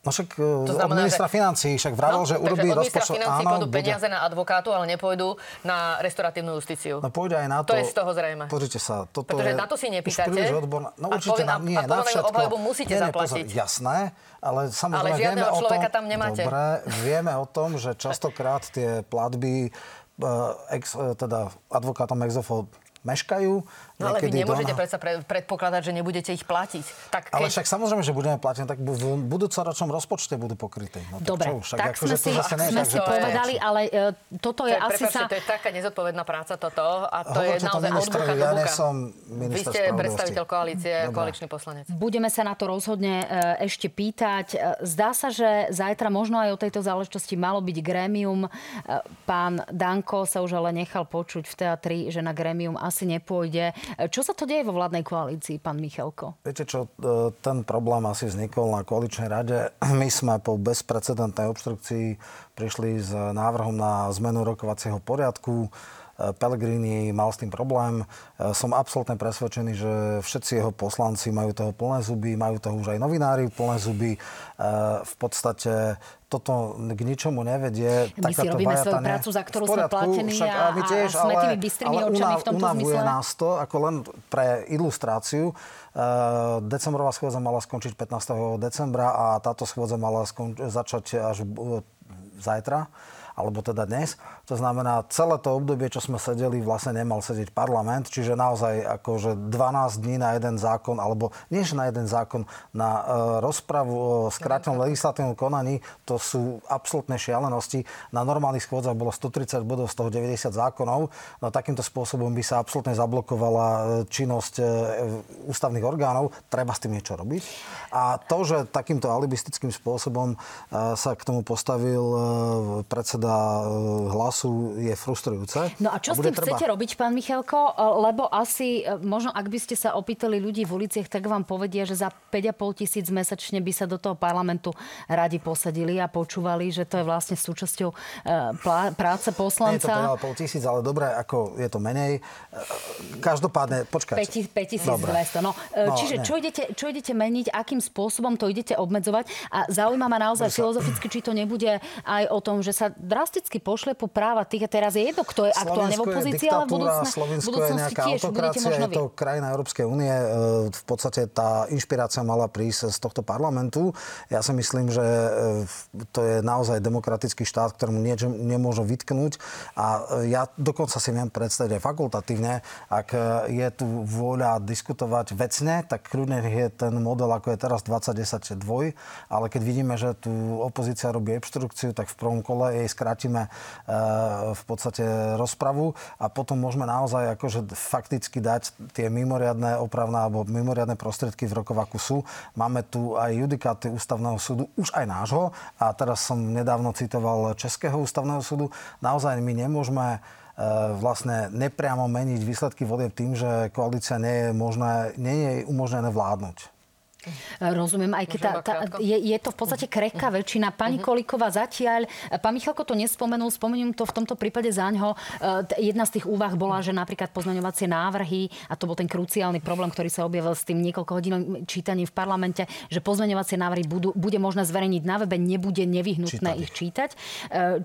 No však to znamená, od ministra že... financí však vravel, no, že urobí rozpočet. financí áno, pôjdu peniaze na advokátu, ale nepôjdu na restoratívnu justíciu. No pôjde aj na to. To je z toho zrejme. Pozrite sa. Toto Pretože je na to si nepýtate. Odborná... No určite a, na, nie, a na všetko. obhajobu musíte nie, zaplatiť. Pozor, jasné, ale samozrejme ale vieme o tom, tam nemáte. Dobre, vieme o tom, že častokrát tie platby uh, ex, uh, teda advokátom Exofo meškajú. No ale vy nemôžete dona... predsa predpokladať, že nebudete ich platiť. Tak keď... Ale však samozrejme, že budeme platiť, tak v budúcoročnom rozpočte budú pokryté. No, tak Dobre, čo? Však tak sme si, to sme si povedali, ale uh, toto je, to je asi sa... To je taká nezodpovedná práca toto a to Hovorte je naozaj od bucha Ja nie som Vy ste predstaviteľ koalície, Dobre. koaličný poslanec. Budeme sa na to rozhodne uh, ešte pýtať. Uh, zdá sa, že zajtra možno aj o tejto záležitosti malo byť grémium. Pán Danko sa už ale nechal počuť v teatri, že na grémium asi asi nepôjde. Čo sa to deje vo vládnej koalícii, pán Michalko? Viete čo, e, ten problém asi vznikol na koaličnej rade. My sme po bezprecedentnej obštrukcii prišli s návrhom na zmenu rokovacieho poriadku. E, Pellegrini mal s tým problém. E, som absolútne presvedčený, že všetci jeho poslanci majú toho plné zuby, majú toho už aj novinári plné zuby. V podstate toto k ničomu nevedie. My si robíme svoju prácu, za ktorú sme platení však, a, my tiež, a sme ale, tými bystrými ale očami v tomto unavuje zmysle. nás to, ako len pre ilustráciu. Uh, decembrová schôdza mala skončiť 15. decembra a táto schôdza mala skon- začať až uh, zajtra alebo teda dnes. To znamená, celé to obdobie, čo sme sedeli, vlastne nemal sedieť parlament, čiže naozaj akože 12 dní na jeden zákon, alebo nie na jeden zákon, na uh, rozpravu o skrátenom legislatívnom konaní, to sú absolútne šialenosti. Na normálnych schôdzach bolo 130 bodov, z toho 90 zákonov. No takýmto spôsobom by sa absolútne zablokovala e, činnosť uh, ústavných orgánov. Treba s tým niečo robiť. A to, že takýmto alibistickým spôsobom uh, sa k tomu postavil uh, predseda teda hlasu je frustrujúce. No a čo a s tým treba... chcete robiť, pán Michalko? E, lebo asi, e, možno ak by ste sa opýtali ľudí v uliciach, tak vám povedia, že za 5,5 tisíc mesačne by sa do toho parlamentu radi posadili a počúvali, že to je vlastne súčasťou práce poslanca. Nie je to 5,5 tisíc, ale dobre, ako je to menej. Každopádne, počkajte. 5200. No, no, čiže čo idete, čo idete meniť, akým spôsobom to idete obmedzovať? A zaujíma ma naozaj filozoficky, či to nebude aj o tom, že sa drasticky pošle po práva tých. A teraz je jedno, kto je aktuálne v opozícii, ale v budúcnosti, Slovensko je nejaká tiež autokracia, je to krajina Európskej únie. E, v podstate tá inšpirácia mala prísť z tohto parlamentu. Ja si myslím, že e, to je naozaj demokratický štát, ktorému niečo nemôžu vytknúť. A e, ja dokonca si viem predstaviť aj fakultatívne, ak je tu vôľa diskutovať vecne, tak kľudne je ten model, ako je teraz 2010 dvoj, ale keď vidíme, že tu opozícia robí obštrukciu, tak v prvom kole jej skrátime v podstate rozpravu a potom môžeme naozaj akože fakticky dať tie mimoriadne opravné alebo mimoriadne prostriedky v rokovaku sú. Máme tu aj judikáty ústavného súdu, už aj nášho a teraz som nedávno citoval Českého ústavného súdu. Naozaj my nemôžeme eh, vlastne nepriamo meniť výsledky volieb tým, že koalícia nie je, možné, nie je umožnené vládnuť. Rozumiem, aj keď tá, tá, je, je to v podstate krehká väčšina. Pani uh-huh. Kolíková zatiaľ, pán Michalko to nespomenul, spomeniem to v tomto prípade ňo. Jedna z tých úvah bola, že napríklad pozmeňovacie návrhy, a to bol ten kruciálny problém, ktorý sa objavil s tým niekoľko hodinovým čítaním v parlamente, že pozmeňovacie návrhy budú, bude možné zverejniť na webe, nebude nevyhnutné čítať ich čítať.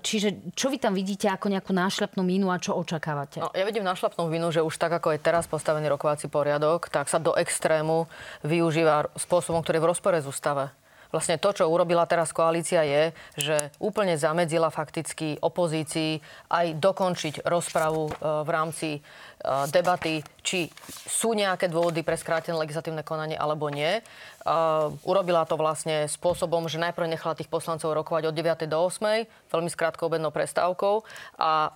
Čiže čo vy tam vidíte ako nejakú nášlepnú mínu a čo očakávate? No, ja vidím nášlepnú mínu, že už tak, ako je teraz postavený rokovací poriadok, tak sa do extrému využíva spôsobom, ktorý je v rozpore s ústave. Vlastne to, čo urobila teraz koalícia, je, že úplne zamedzila fakticky opozícii aj dokončiť rozpravu e, v rámci e, debaty, či sú nejaké dôvody pre skrátené legislatívne konanie alebo nie. Uh, urobila to vlastne spôsobom, že najprv nechala tých poslancov rokovať od 9. do 8. veľmi skrátkou obednou prestávkou a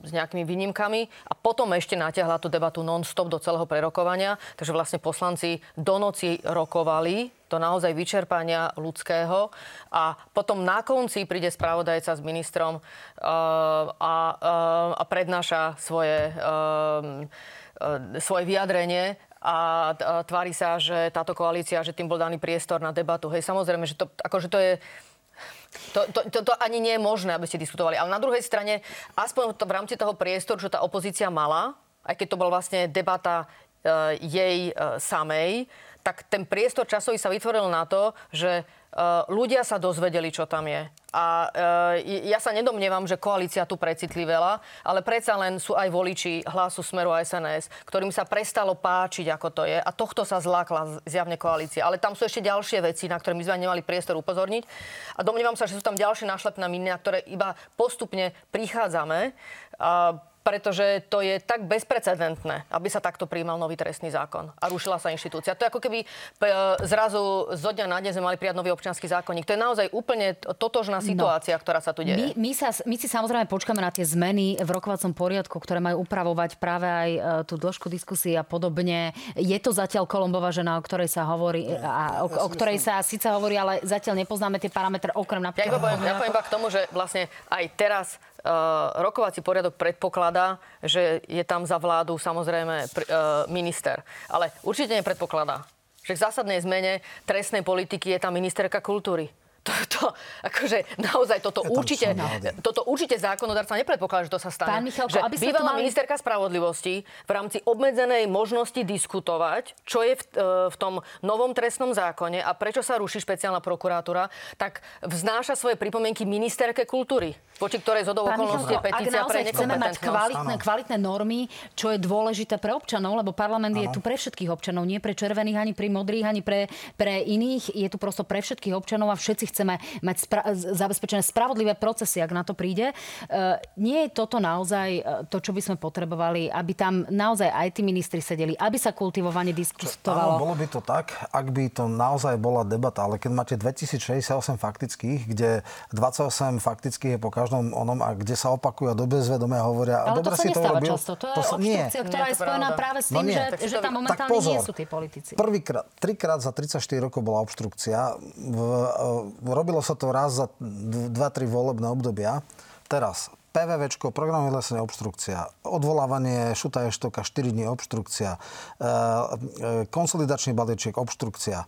s nejakými výnimkami a potom ešte natiahla tú debatu non-stop do celého prerokovania. Takže vlastne poslanci do noci rokovali do naozaj vyčerpania ľudského a potom na konci príde spravodajca s ministrom uh, a, uh, a prednáša svoje, uh, svoje vyjadrenie a tvári sa, že táto koalícia, že tým bol daný priestor na debatu. Hej, samozrejme, že to, akože to je... To, to, to, to ani nie je možné, aby ste diskutovali. Ale na druhej strane, aspoň to v rámci toho priestoru, čo tá opozícia mala, aj keď to bola vlastne debata e, jej e, samej, tak ten priestor časový sa vytvoril na to, že e, ľudia sa dozvedeli, čo tam je. A e, ja sa nedomnievam, že koalícia tu precitliveľa, ale predsa len sú aj voliči hlasu Smeru a SNS, ktorým sa prestalo páčiť, ako to je. A tohto sa zlákla zjavne koalícia. Ale tam sú ešte ďalšie veci, na ktoré my sme nemali priestor upozorniť. A domnievam sa, že sú tam ďalšie našlepné miny, na ktoré iba postupne prichádzame. A pretože to je tak bezprecedentné, aby sa takto príjmal nový trestný zákon a rušila sa inštitúcia. To je ako keby e, zrazu zo dňa na deň sme mali prijať nový občianský zákonník. To je naozaj úplne totožná no. situácia, no. ktorá sa tu deje. My, my, sa, my si samozrejme počkáme na tie zmeny v rokovacom poriadku, ktoré majú upravovať práve aj e, tú dĺžku diskusie a podobne. Je to zatiaľ Kolombová žena, o ktorej sa hovorí, a o, o ktorej sa síce hovorí, ale zatiaľ nepoznáme tie parametre okrem napríklad. Ja poviem, ja poviem iba k tomu, že vlastne aj teraz rokovací poriadok predpokladá, že je tam za vládu samozrejme eh, minister. Ale určite nepredpokladá, že k zásadnej zmene trestnej politiky je tam ministerka kultúry to, to, akože naozaj toto určite, toto určite zákonodarca nepredpokladá, že to sa stane. Pán Michalko, že aby bývalá mali... ministerka spravodlivosti v rámci obmedzenej možnosti diskutovať, čo je v, e, v tom novom trestnom zákone a prečo sa ruší špeciálna prokuratúra, tak vznáša svoje pripomienky ministerke kultúry, voči ktorej z okolností je petícia pre chceme mať kvalitné, kvalitné normy, čo je dôležité pre občanov, lebo parlament ano. je tu pre všetkých občanov, nie pre červených, ani pre modrých, ani pre, pre iných. Je tu prosto pre všetkých občanov a všetci chceme mať spra- zabezpečené spravodlivé procesy, ak na to príde. E, nie je toto naozaj e, to, čo by sme potrebovali, aby tam naozaj aj tí ministri sedeli, aby sa kultivovane diskutovalo. Áno, bolo by to tak, ak by to naozaj bola debata, ale keď máte 2068 faktických, kde 28 faktických je po každom onom a kde sa opakujú a dobre zvedome hovoria. Ale dobre to sa si to urobil, často. To je to sa, nie. ktorá nie je spojená práve s no tým, no že, že tam momentálne pozor, nie sú tí politici. Prvýkrát, trikrát za 34 rokov bola obštrukcia. V, v, robilo sa to raz za 2-3 volebné obdobia. Teraz PVVčko, program vyhlásenia obštrukcia, odvolávanie Šuta Eštoka 4 dní obštrukcia, e, e, konsolidačný balíček obštrukcia, e,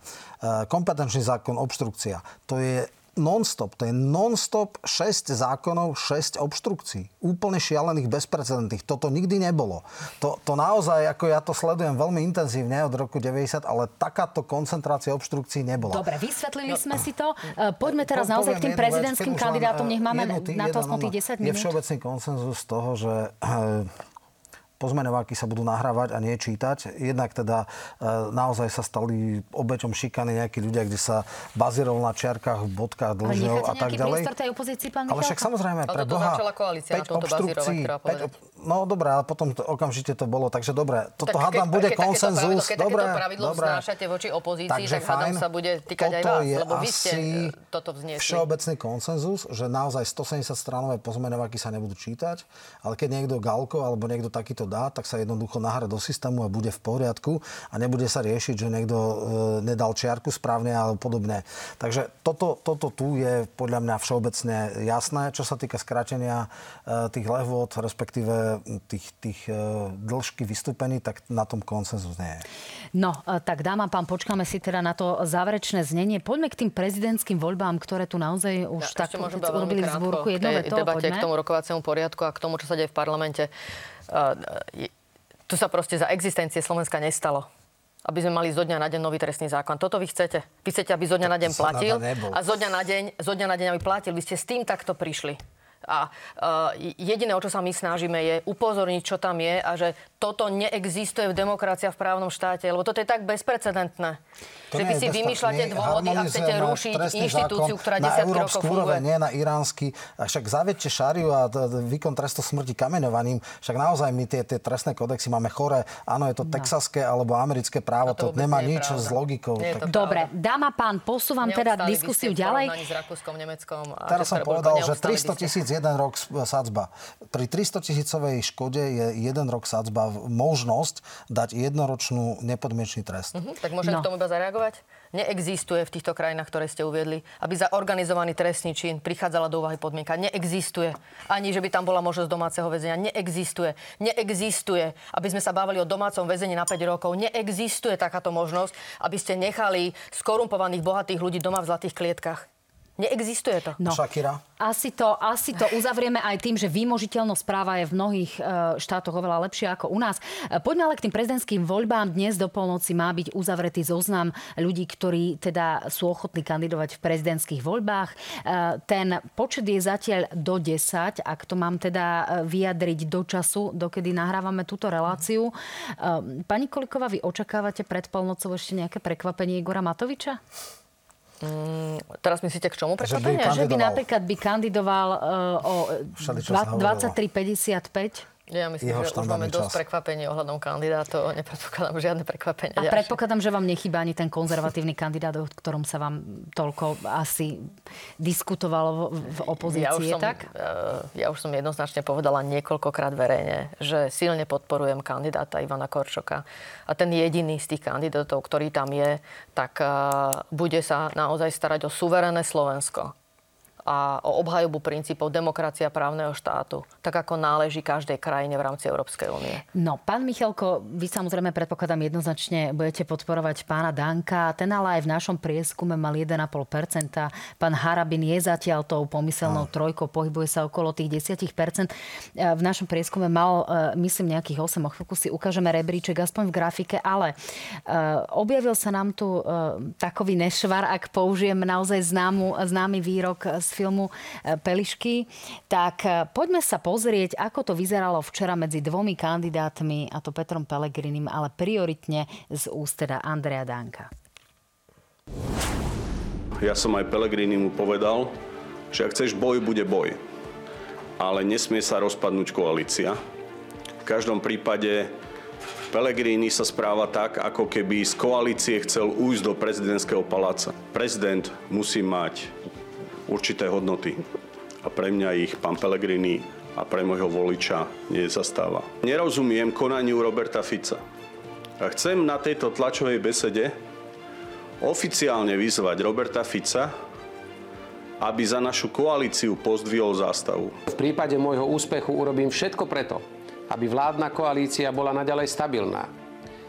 kompetenčný zákon obštrukcia. To je non-stop. To je non-stop 6 zákonov, 6 obštrukcií. Úplne šialených, bezprecedentných. Toto nikdy nebolo. To, to naozaj, ako ja to sledujem veľmi intenzívne od roku 90, ale takáto koncentrácia obštrukcií nebola. Dobre, vysvetlili no, sme si to. E, poďme teraz po, naozaj k tým prezidentským kandidátom. Nech máme jednoty, na to aspoň tých 10 minút. Je všeobecný konsenzus toho, že e, pozmeňováky sa budú nahrávať a nie čítať. Jednak teda e, naozaj sa stali obeťom šikany nejakí ľudia, kde sa bazíroval na čiarkách, bodkách, dlžňov a tak ďalej. tej opozícii, pán Ale však samozrejme, pre Boha, koalícia 5 obštrukcií, 5, no dobré, ale potom to, okamžite to bolo. Takže dobre, toto tak hádam bude keď konsenzus. Keď takéto pravidlo vznášate voči opozícii, Takže tak hádam sa bude týkať aj vás, lebo vy ste e, toto vzniesli. všeobecný konsenzus, že naozaj 170 stranové pozmeňováky sa nebudú čítať, ale keď niekto Galko alebo niekto takýto dá, tak sa jednoducho nahrá do systému a bude v poriadku a nebude sa riešiť, že niekto e, nedal čiarku správne alebo podobne. Takže toto, toto tu je podľa mňa všeobecne jasné. Čo sa týka skrátenia e, tých lehvod, respektíve e, tých, tých dĺžky vystúpení, tak na tom konsenzus nie je. No, tak dáma pán, počkáme si teda na to záverečné znenie. Poďme k tým prezidentským voľbám, ktoré tu naozaj už ja, tak urobili v zbúrku. Jedno veto, debate poďme. k tomu rokovaciemu poriadku a k tomu, čo sa deje v parlamente. Uh, tu sa proste za existencie Slovenska nestalo aby sme mali zo dňa na deň nový trestný zákon. Toto vy chcete? Vy chcete, aby zo dňa na deň platil a zo dňa na deň, zo dňa na deň aby platil. Vy ste s tým takto prišli. A uh, jediné, o čo sa my snažíme, je upozorniť, čo tam je a že toto neexistuje v demokracii a v právnom štáte, lebo toto je tak bezprecedentné. To že vy si vymýšľate dôvody a chcete rušiť inštitúciu, ktorá desiatky rokov funguje. nie na iránsky. A však zavedte šariu a výkon trestu smrti kameňovaním. Však naozaj my tie, tie trestné kodexy máme chore. Áno, je to no. texaské alebo americké právo. To, to nemá nič s logikou. Tak... Dobre, dáma pán, posúvam teda diskusiu ďalej. S Rakúskom, Nemeckom a Teraz som povedal, že 300 tisíc jeden rok sadzba. Pri 300 tisícovej škode je jeden rok sadzba možnosť dať jednoročnú nepodmienečný trest. Uh-huh, tak môžem no. k tomu iba zareagovať? reagovať? Neexistuje v týchto krajinách, ktoré ste uviedli, aby za organizovaný trestný čin prichádzala do úvahy podmienka. Neexistuje. Ani, že by tam bola možnosť domáceho väzenia. Neexistuje. Neexistuje. Aby sme sa bavili o domácom väzení na 5 rokov. Neexistuje takáto možnosť, aby ste nechali skorumpovaných bohatých ľudí doma v zlatých klietkach. Neexistuje to. No, Shakira? Asi to, asi to uzavrieme aj tým, že výmožiteľnosť práva je v mnohých e, štátoch oveľa lepšia ako u nás. E, poďme ale k tým prezidentským voľbám. Dnes do polnoci má byť uzavretý zoznam ľudí, ktorí teda sú ochotní kandidovať v prezidentských voľbách. E, ten počet je zatiaľ do 10, ak to mám teda vyjadriť do času, dokedy nahrávame túto reláciu. Pani Koliková, vy očakávate pred polnocou ešte nejaké prekvapenie Igora Matoviča? Mm, teraz myslíte k čomu prekvapenie? Že by, že by napríklad by kandidoval uh, o 23,55? Ja myslím, že už máme dosť prekvapení ohľadom kandidátov. Nepredpokladám žiadne prekvapenie. A predpokladám, že vám nechýba ani ten konzervatívny kandidát, o ktorom sa vám toľko asi diskutovalo v opozícii. Ja už, som, tak? Eh, ja už som jednoznačne povedala niekoľkokrát verejne, že silne podporujem kandidáta Ivana Korčoka. A ten jediný z tých kandidátov, ktorý tam je, tak eh, bude sa naozaj starať o suverénne Slovensko a o obhajobu princípov demokracia právneho štátu, tak ako náleží každej krajine v rámci Európskej únie. No, pán Michalko, vy samozrejme predpokladám jednoznačne budete podporovať pána Danka. Ten ale aj v našom prieskume mal 1,5%. Pán Harabin je zatiaľ tou pomyselnou no. trojkou, pohybuje sa okolo tých 10%. V našom prieskume mal, e, myslím, nejakých 8. O chvíľku si ukážeme rebríček, aspoň v grafike, ale e, objavil sa nám tu e, takový nešvar, ak použijem naozaj známu, známy výrok z filmu e, Pelišky. Tak e, poďme sa pozrieť, ako to vyzeralo včera medzi dvomi kandidátmi, a to Petrom Pelegrinim, ale prioritne z úst teda Danka. Ja som aj Pelegrini povedal, že ak chceš boj, bude boj. Ale nesmie sa rozpadnúť koalícia. V každom prípade Pellegrini sa správa tak, ako keby z koalície chcel újsť do prezidentského paláca. Prezident musí mať určité hodnoty. A pre mňa ich pán Pellegrini a pre môjho voliča nezastáva. Nerozumiem konaniu Roberta Fica. A chcem na tejto tlačovej besede oficiálne vyzvať Roberta Fica, aby za našu koalíciu pozdvihol zástavu. V prípade môjho úspechu urobím všetko preto, aby vládna koalícia bola naďalej stabilná.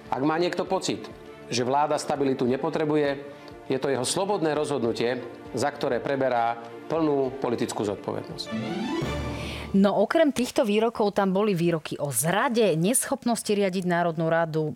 Ak má niekto pocit, že vláda stabilitu nepotrebuje, je to jeho slobodné rozhodnutie, za ktoré preberá plnú politickú zodpovednosť. No okrem týchto výrokov tam boli výroky o zrade, neschopnosti riadiť Národnú radu.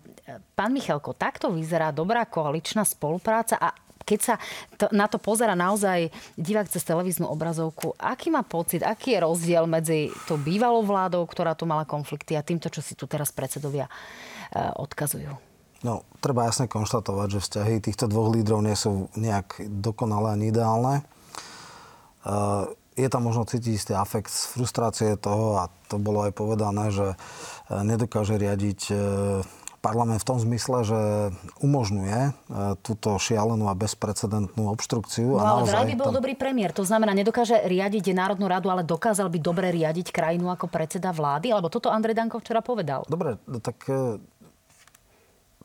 Pán Michalko, takto vyzerá dobrá koaličná spolupráca a keď sa to, na to pozera naozaj divák cez televíznu obrazovku, aký má pocit, aký je rozdiel medzi tou bývalou vládou, ktorá tu mala konflikty a týmto, čo si tu teraz predsedovia eh, odkazujú? No, treba jasne konštatovať, že vzťahy týchto dvoch lídrov nie sú nejak dokonalé ani ideálne. Uh, je tam možno cítiť istý afekt z frustrácie toho, a to bolo aj povedané, že uh, nedokáže riadiť uh, parlament v tom zmysle, že umožňuje túto šialenú a bezprecedentnú obštrukciu. No ale vraj by bol tam... dobrý premiér. To znamená, nedokáže riadiť Národnú radu, ale dokázal by dobre riadiť krajinu ako predseda vlády? Alebo toto Andrej Danko včera povedal. Dobre, tak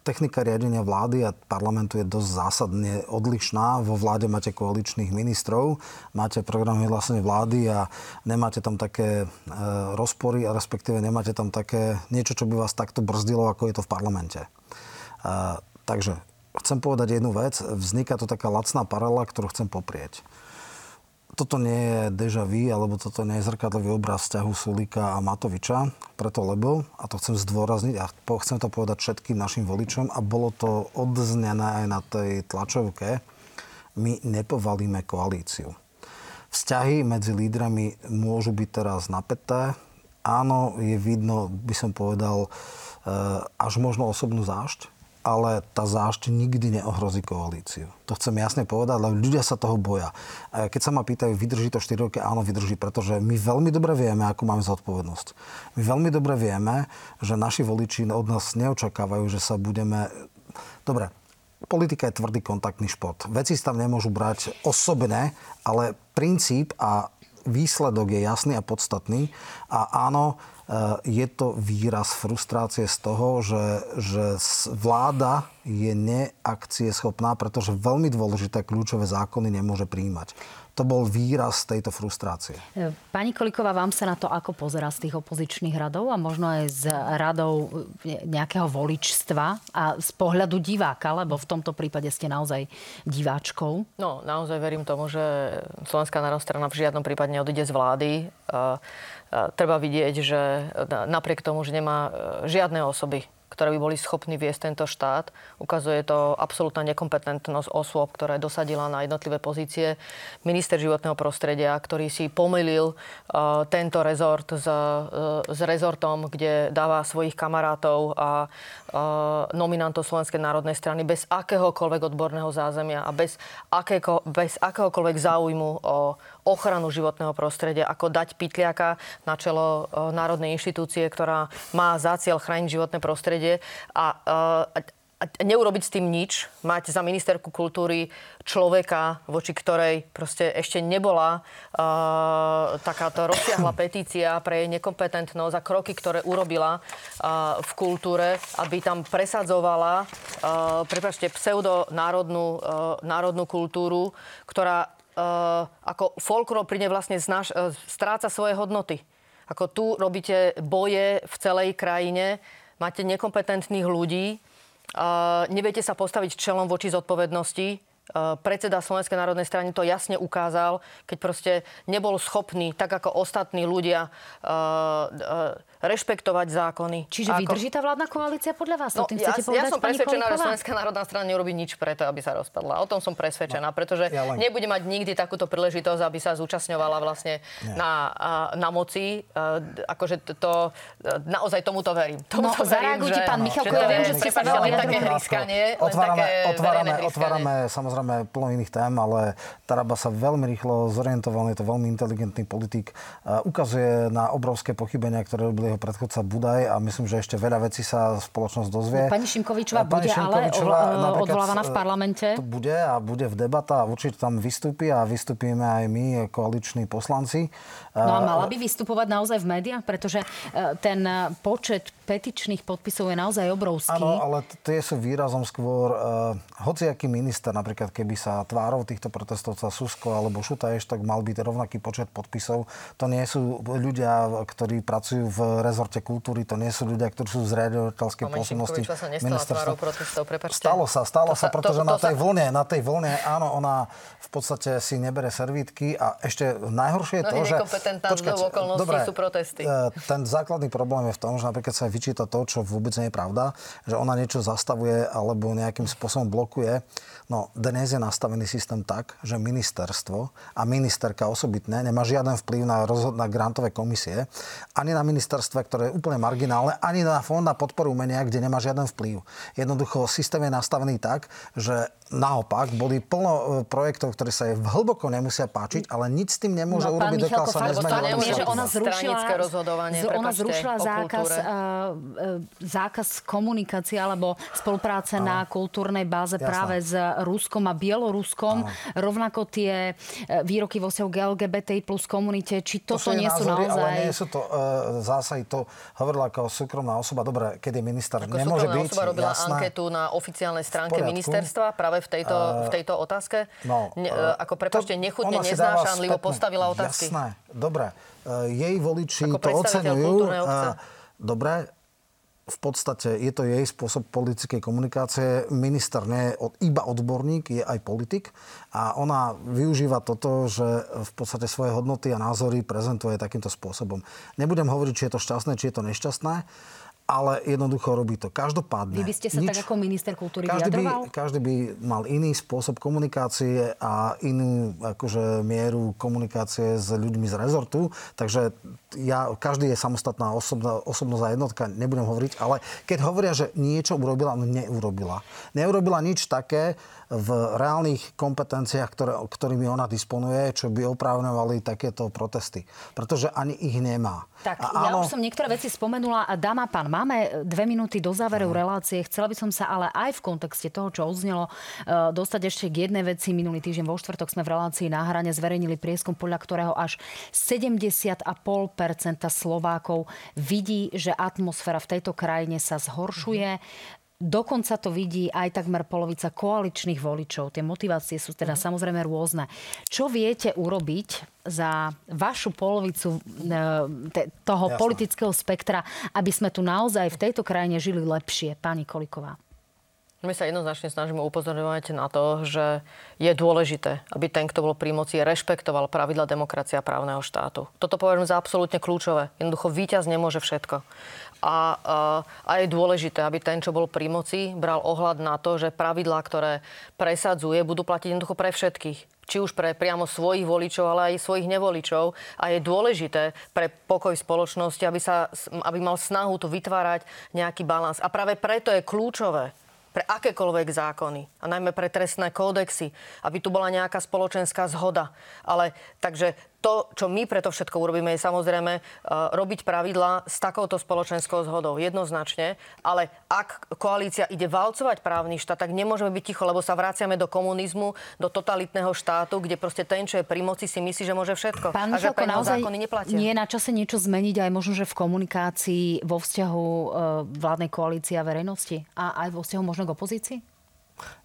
technika riadenia vlády a parlamentu je dosť zásadne odlišná. Vo vláde máte koaličných ministrov, máte program vyhlásenie vlády a nemáte tam také e, rozpory a respektíve nemáte tam také niečo, čo by vás takto brzdilo, ako je to v parlamente. E, takže chcem povedať jednu vec. Vzniká to taká lacná paralela, ktorú chcem poprieť toto nie je deja vu, alebo toto nie je zrkadlový obraz vzťahu Sulika a Matoviča, preto lebo, a to chcem zdôrazniť a chcem to povedať všetkým našim voličom a bolo to odznené aj na tej tlačovke, my nepovalíme koalíciu. Vzťahy medzi lídrami môžu byť teraz napäté. Áno, je vidno, by som povedal, eh, až možno osobnú zášť ale tá zášť nikdy neohrozí koalíciu. To chcem jasne povedať, lebo ľudia sa toho boja. Keď sa ma pýtajú, vydrží to 4 roky, áno, vydrží, pretože my veľmi dobre vieme, ako máme zodpovednosť. My veľmi dobre vieme, že naši voliči od nás neočakávajú, že sa budeme... Dobre, politika je tvrdý kontaktný šport. Veci tam nemôžu brať osobne, ale princíp a výsledok je jasný a podstatný. A áno, je to výraz frustrácie z toho, že, že vláda je neakcieschopná, pretože veľmi dôležité kľúčové zákony nemôže príjmať. To bol výraz tejto frustrácie. Eh, pani Koliková, vám sa na to ako pozera z tých opozičných radov a možno aj z radov eh, nejakého voličstva a z pohľadu diváka, lebo v tomto prípade ste naozaj diváčkou? No, naozaj verím tomu, že Slovenská národná strana v žiadnom prípade neodíde z vlády. Treba vidieť, že napriek tomu, že nemá e, žiadne osoby ktoré by boli schopní viesť tento štát. Ukazuje to absolútna nekompetentnosť osôb, ktoré dosadila na jednotlivé pozície. Minister životného prostredia, ktorý si pomýlil uh, tento rezort s, uh, s rezortom, kde dáva svojich kamarátov a uh, nominantov Slovenskej národnej strany bez akéhokoľvek odborného zázemia a bez, akéko, bez akéhokoľvek záujmu o ochranu životného prostredia, ako dať pytliaka na čelo národnej inštitúcie, ktorá má za cieľ chrániť životné prostredie a, a, a neurobiť s tým nič, mať za ministerku kultúry človeka, voči ktorej proste ešte nebola uh, takáto rozsiahla petícia pre jej nekompetentnosť a kroky, ktoré urobila uh, v kultúre, aby tam presadzovala, uh, prepačte, pseudonárodnú uh, národnú kultúru, ktorá ako folklor pri nej vlastne znaš, uh, stráca svoje hodnoty. Ako tu robíte boje v celej krajine, máte nekompetentných ľudí, neviete sa postaviť čelom voči zodpovednosti, predseda Slovenskej národnej strany to jasne ukázal, keď proste nebol schopný, tak ako ostatní ľudia, rešpektovať zákony. Čiže ako... vydrží tá vládna koalícia podľa vás? No, tým ja, povedať, ja som presvedčená, že Slovenská národná strana nerobí nič preto, aby sa rozpadla. O tom som presvedčená, no, pretože ja len... nebude mať nikdy takúto príležitosť, aby sa zúčastňovala vlastne na, na moci. Akože to, naozaj tomuto verím. Tomu no, zareagujte, pán Michalko, ja viem, že ste sa veľmi také hryskanie, otvárame, otvárame, otvárame samozrejme plno iných tém, ale Taraba sa veľmi rýchlo zorientoval, je to veľmi inteligentný politik. Ukazuje na obrovské pochybenia, ktoré robili jeho predchodca Budaj a myslím, že ešte veľa vecí sa spoločnosť dozvie. Pani Šimkovičová bude Šimkovičová, ale odvolávaná v parlamente? To bude a bude v debata a určite tam vystúpi a vystúpime aj my, koaliční poslanci. No a mala by vystupovať naozaj v médiách, pretože e, ten počet petičných podpisov je naozaj obrovský. Áno, ale tie sú výrazom skôr hociaký minister, napríklad keby sa tvárov týchto protestovca Susko alebo Šutaješ, tak mal byť rovnaký počet podpisov. To nie sú ľudia, ktorí pracujú v rezorte kultúry, to nie sú ľudia, ktorí sú z riaditeľskej pôsobnosti. ministerstva. Stalo sa, stalo to sa, pretože to, to na tej sa... vlne, na tej vlne, áno, ona v podstate si nebere servítky a ešte najhoršie je to, že... Počkať, dobre, sú protesty. E, ten základný problém je v tom, že napríklad sa vyčíta to, čo vôbec nie je pravda, že ona niečo zastavuje alebo nejakým spôsobom blokuje. No, dnes je nastavený systém tak, že ministerstvo a ministerka osobitne nemá žiaden vplyv na, rozhod- na grantové komisie, ani na ministerstve, ktoré je úplne marginálne, ani na fond na podporu umenia, kde nemá žiaden vplyv. Jednoducho systém je nastavený tak, že naopak boli plno e, projektov, ktoré sa jej hlboko nemusia páčiť, ale nič s tým nemôže no, urobiť, dokiaľ sa nezmení. ona zrušila, rozhodovanie, ona zrušila zákaz, uh, zákaz komunikácie alebo spolupráce Aha. na kultúrnej báze Jasné. práve s Ruskom a Bieloruskom. Áno. Rovnako tie výroky vo vzťahu k LGBT plus komunite. Či toto to sú nie názory, sú naozaj... Ale nie sú to uh, zásahy. To hovorila ako súkromná osoba. Dobre, keď je minister, ako nemôže byť. osoba robila jasná, anketu na oficiálnej stránke ministerstva práve v tejto, v tejto otázke. No, ne, uh, ako prepačte, nechutne, neznášanlivo postavila otázky. Jasné, dobre. Uh, jej voliči to oceňujú. Uh, dobre, v podstate je to jej spôsob politickej komunikácie. Minister nie je iba odborník, je aj politik a ona využíva toto, že v podstate svoje hodnoty a názory prezentuje takýmto spôsobom. Nebudem hovoriť, či je to šťastné, či je to nešťastné ale jednoducho robí to. Každopádne. Vy by ste sa nič, tak ako minister kultúry každý vyjadroval? By, každý by mal iný spôsob komunikácie a inú akože, mieru komunikácie s ľuďmi z rezortu. Takže ja, každý je samostatná osobná, osobnosť a jednotka, nebudem hovoriť, ale keď hovoria, že niečo urobila, no neurobila. Neurobila nič také, v reálnych kompetenciách, ktoré, ktorými ona disponuje, čo by oprávňovali takéto protesty. Pretože ani ich nemá. Tak, a áno... ja už som niektoré veci spomenula. Dáma pán, máme dve minúty do záveru no. relácie. Chcela by som sa ale aj v kontexte toho, čo odznelo, e, dostať ešte k jednej veci. Minulý týždeň vo štvrtok sme v relácii na hrane zverejnili prieskum, podľa ktorého až 70,5% Slovákov vidí, že atmosféra v tejto krajine sa zhoršuje. Dokonca to vidí aj takmer polovica koaličných voličov. Tie motivácie sú teda uh-huh. samozrejme rôzne. Čo viete urobiť za vašu polovicu e, te, toho Jasne. politického spektra, aby sme tu naozaj v tejto krajine žili lepšie? Pani Koliková. My sa jednoznačne snažíme upozorňovať na to, že je dôležité, aby ten, kto bol pri moci, rešpektoval pravidla demokracia a právneho štátu. Toto považujem za absolútne kľúčové. Jednoducho víťaz nemôže všetko. A, a, je dôležité, aby ten, čo bol pri moci, bral ohľad na to, že pravidlá, ktoré presadzuje, budú platiť jednoducho pre všetkých či už pre priamo svojich voličov, ale aj svojich nevoličov. A je dôležité pre pokoj spoločnosti, aby, sa, aby mal snahu tu vytvárať nejaký balans. A práve preto je kľúčové, pre akékoľvek zákony a najmä pre trestné kódexy, aby tu bola nejaká spoločenská zhoda. Ale takže to, čo my preto všetko urobíme, je samozrejme uh, robiť pravidlá s takouto spoločenskou zhodou. Jednoznačne. Ale ak koalícia ide valcovať právny štát, tak nemôžeme byť ticho, lebo sa vraciame do komunizmu, do totalitného štátu, kde proste ten, čo je pri moci, si myslí, že môže všetko. Pán a že pre naozaj zákony neplatia. Nie je na čase niečo zmeniť aj možno, že v komunikácii vo vzťahu uh, vládnej koalície a verejnosti? A aj vo vzťahu možno k opozícii?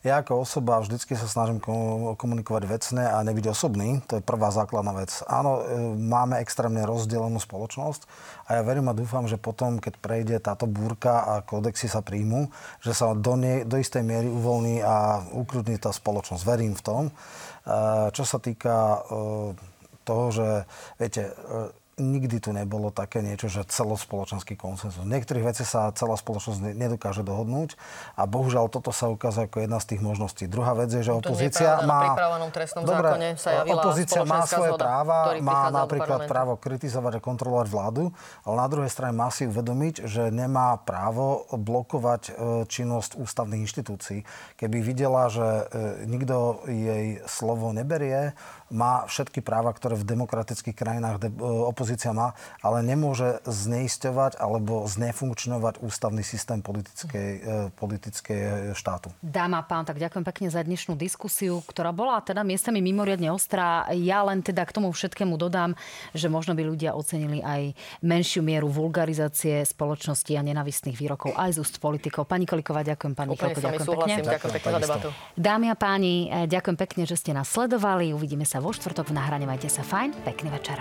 Ja ako osoba vždycky sa snažím komunikovať vecne a nebyť osobný. To je prvá základná vec. Áno, e, máme extrémne rozdelenú spoločnosť a ja verím a dúfam, že potom, keď prejde táto búrka a kódexy sa príjmu, že sa do, nie, do istej miery uvoľní a ukrutní tá spoločnosť. Verím v tom. E, čo sa týka e, toho, že viete, nikdy tu nebolo také niečo, že celospoločenský konsenzus. V niektorých veci sa celá spoločnosť nedokáže dohodnúť a bohužiaľ toto sa ukazuje ako jedna z tých možností. Druhá vec je, že opozícia má... Trestnom Dobre, zákone sa opozícia má svoje zhoda, práva, má napríklad právo kritizovať a kontrolovať vládu, ale na druhej strane má si uvedomiť, že nemá právo blokovať e, činnosť ústavných inštitúcií. Keby videla, že e, nikto jej slovo neberie, má všetky práva, ktoré v demokratických krajinách de- opozícia má, ale nemôže zneisťovať alebo znefunkčňovať ústavný systém politickej, e, politickej štátu. Dáma pán, tak ďakujem pekne za dnešnú diskusiu, ktorá bola teda miestami mimoriadne ostrá. Ja len teda k tomu všetkému dodám, že možno by ľudia ocenili aj menšiu mieru vulgarizácie spoločnosti a nenavistných výrokov aj z úst politikov. Pani Koliková, ďakujem. Pani Úplne ďakujem pekne. Ďakujem pekne za debatu. Dámy a páni, e, ďakujem pekne, že ste nás sledovali. Uvidíme sa vo štvrtok v nahrane. Majte sa fajn, pekný večer.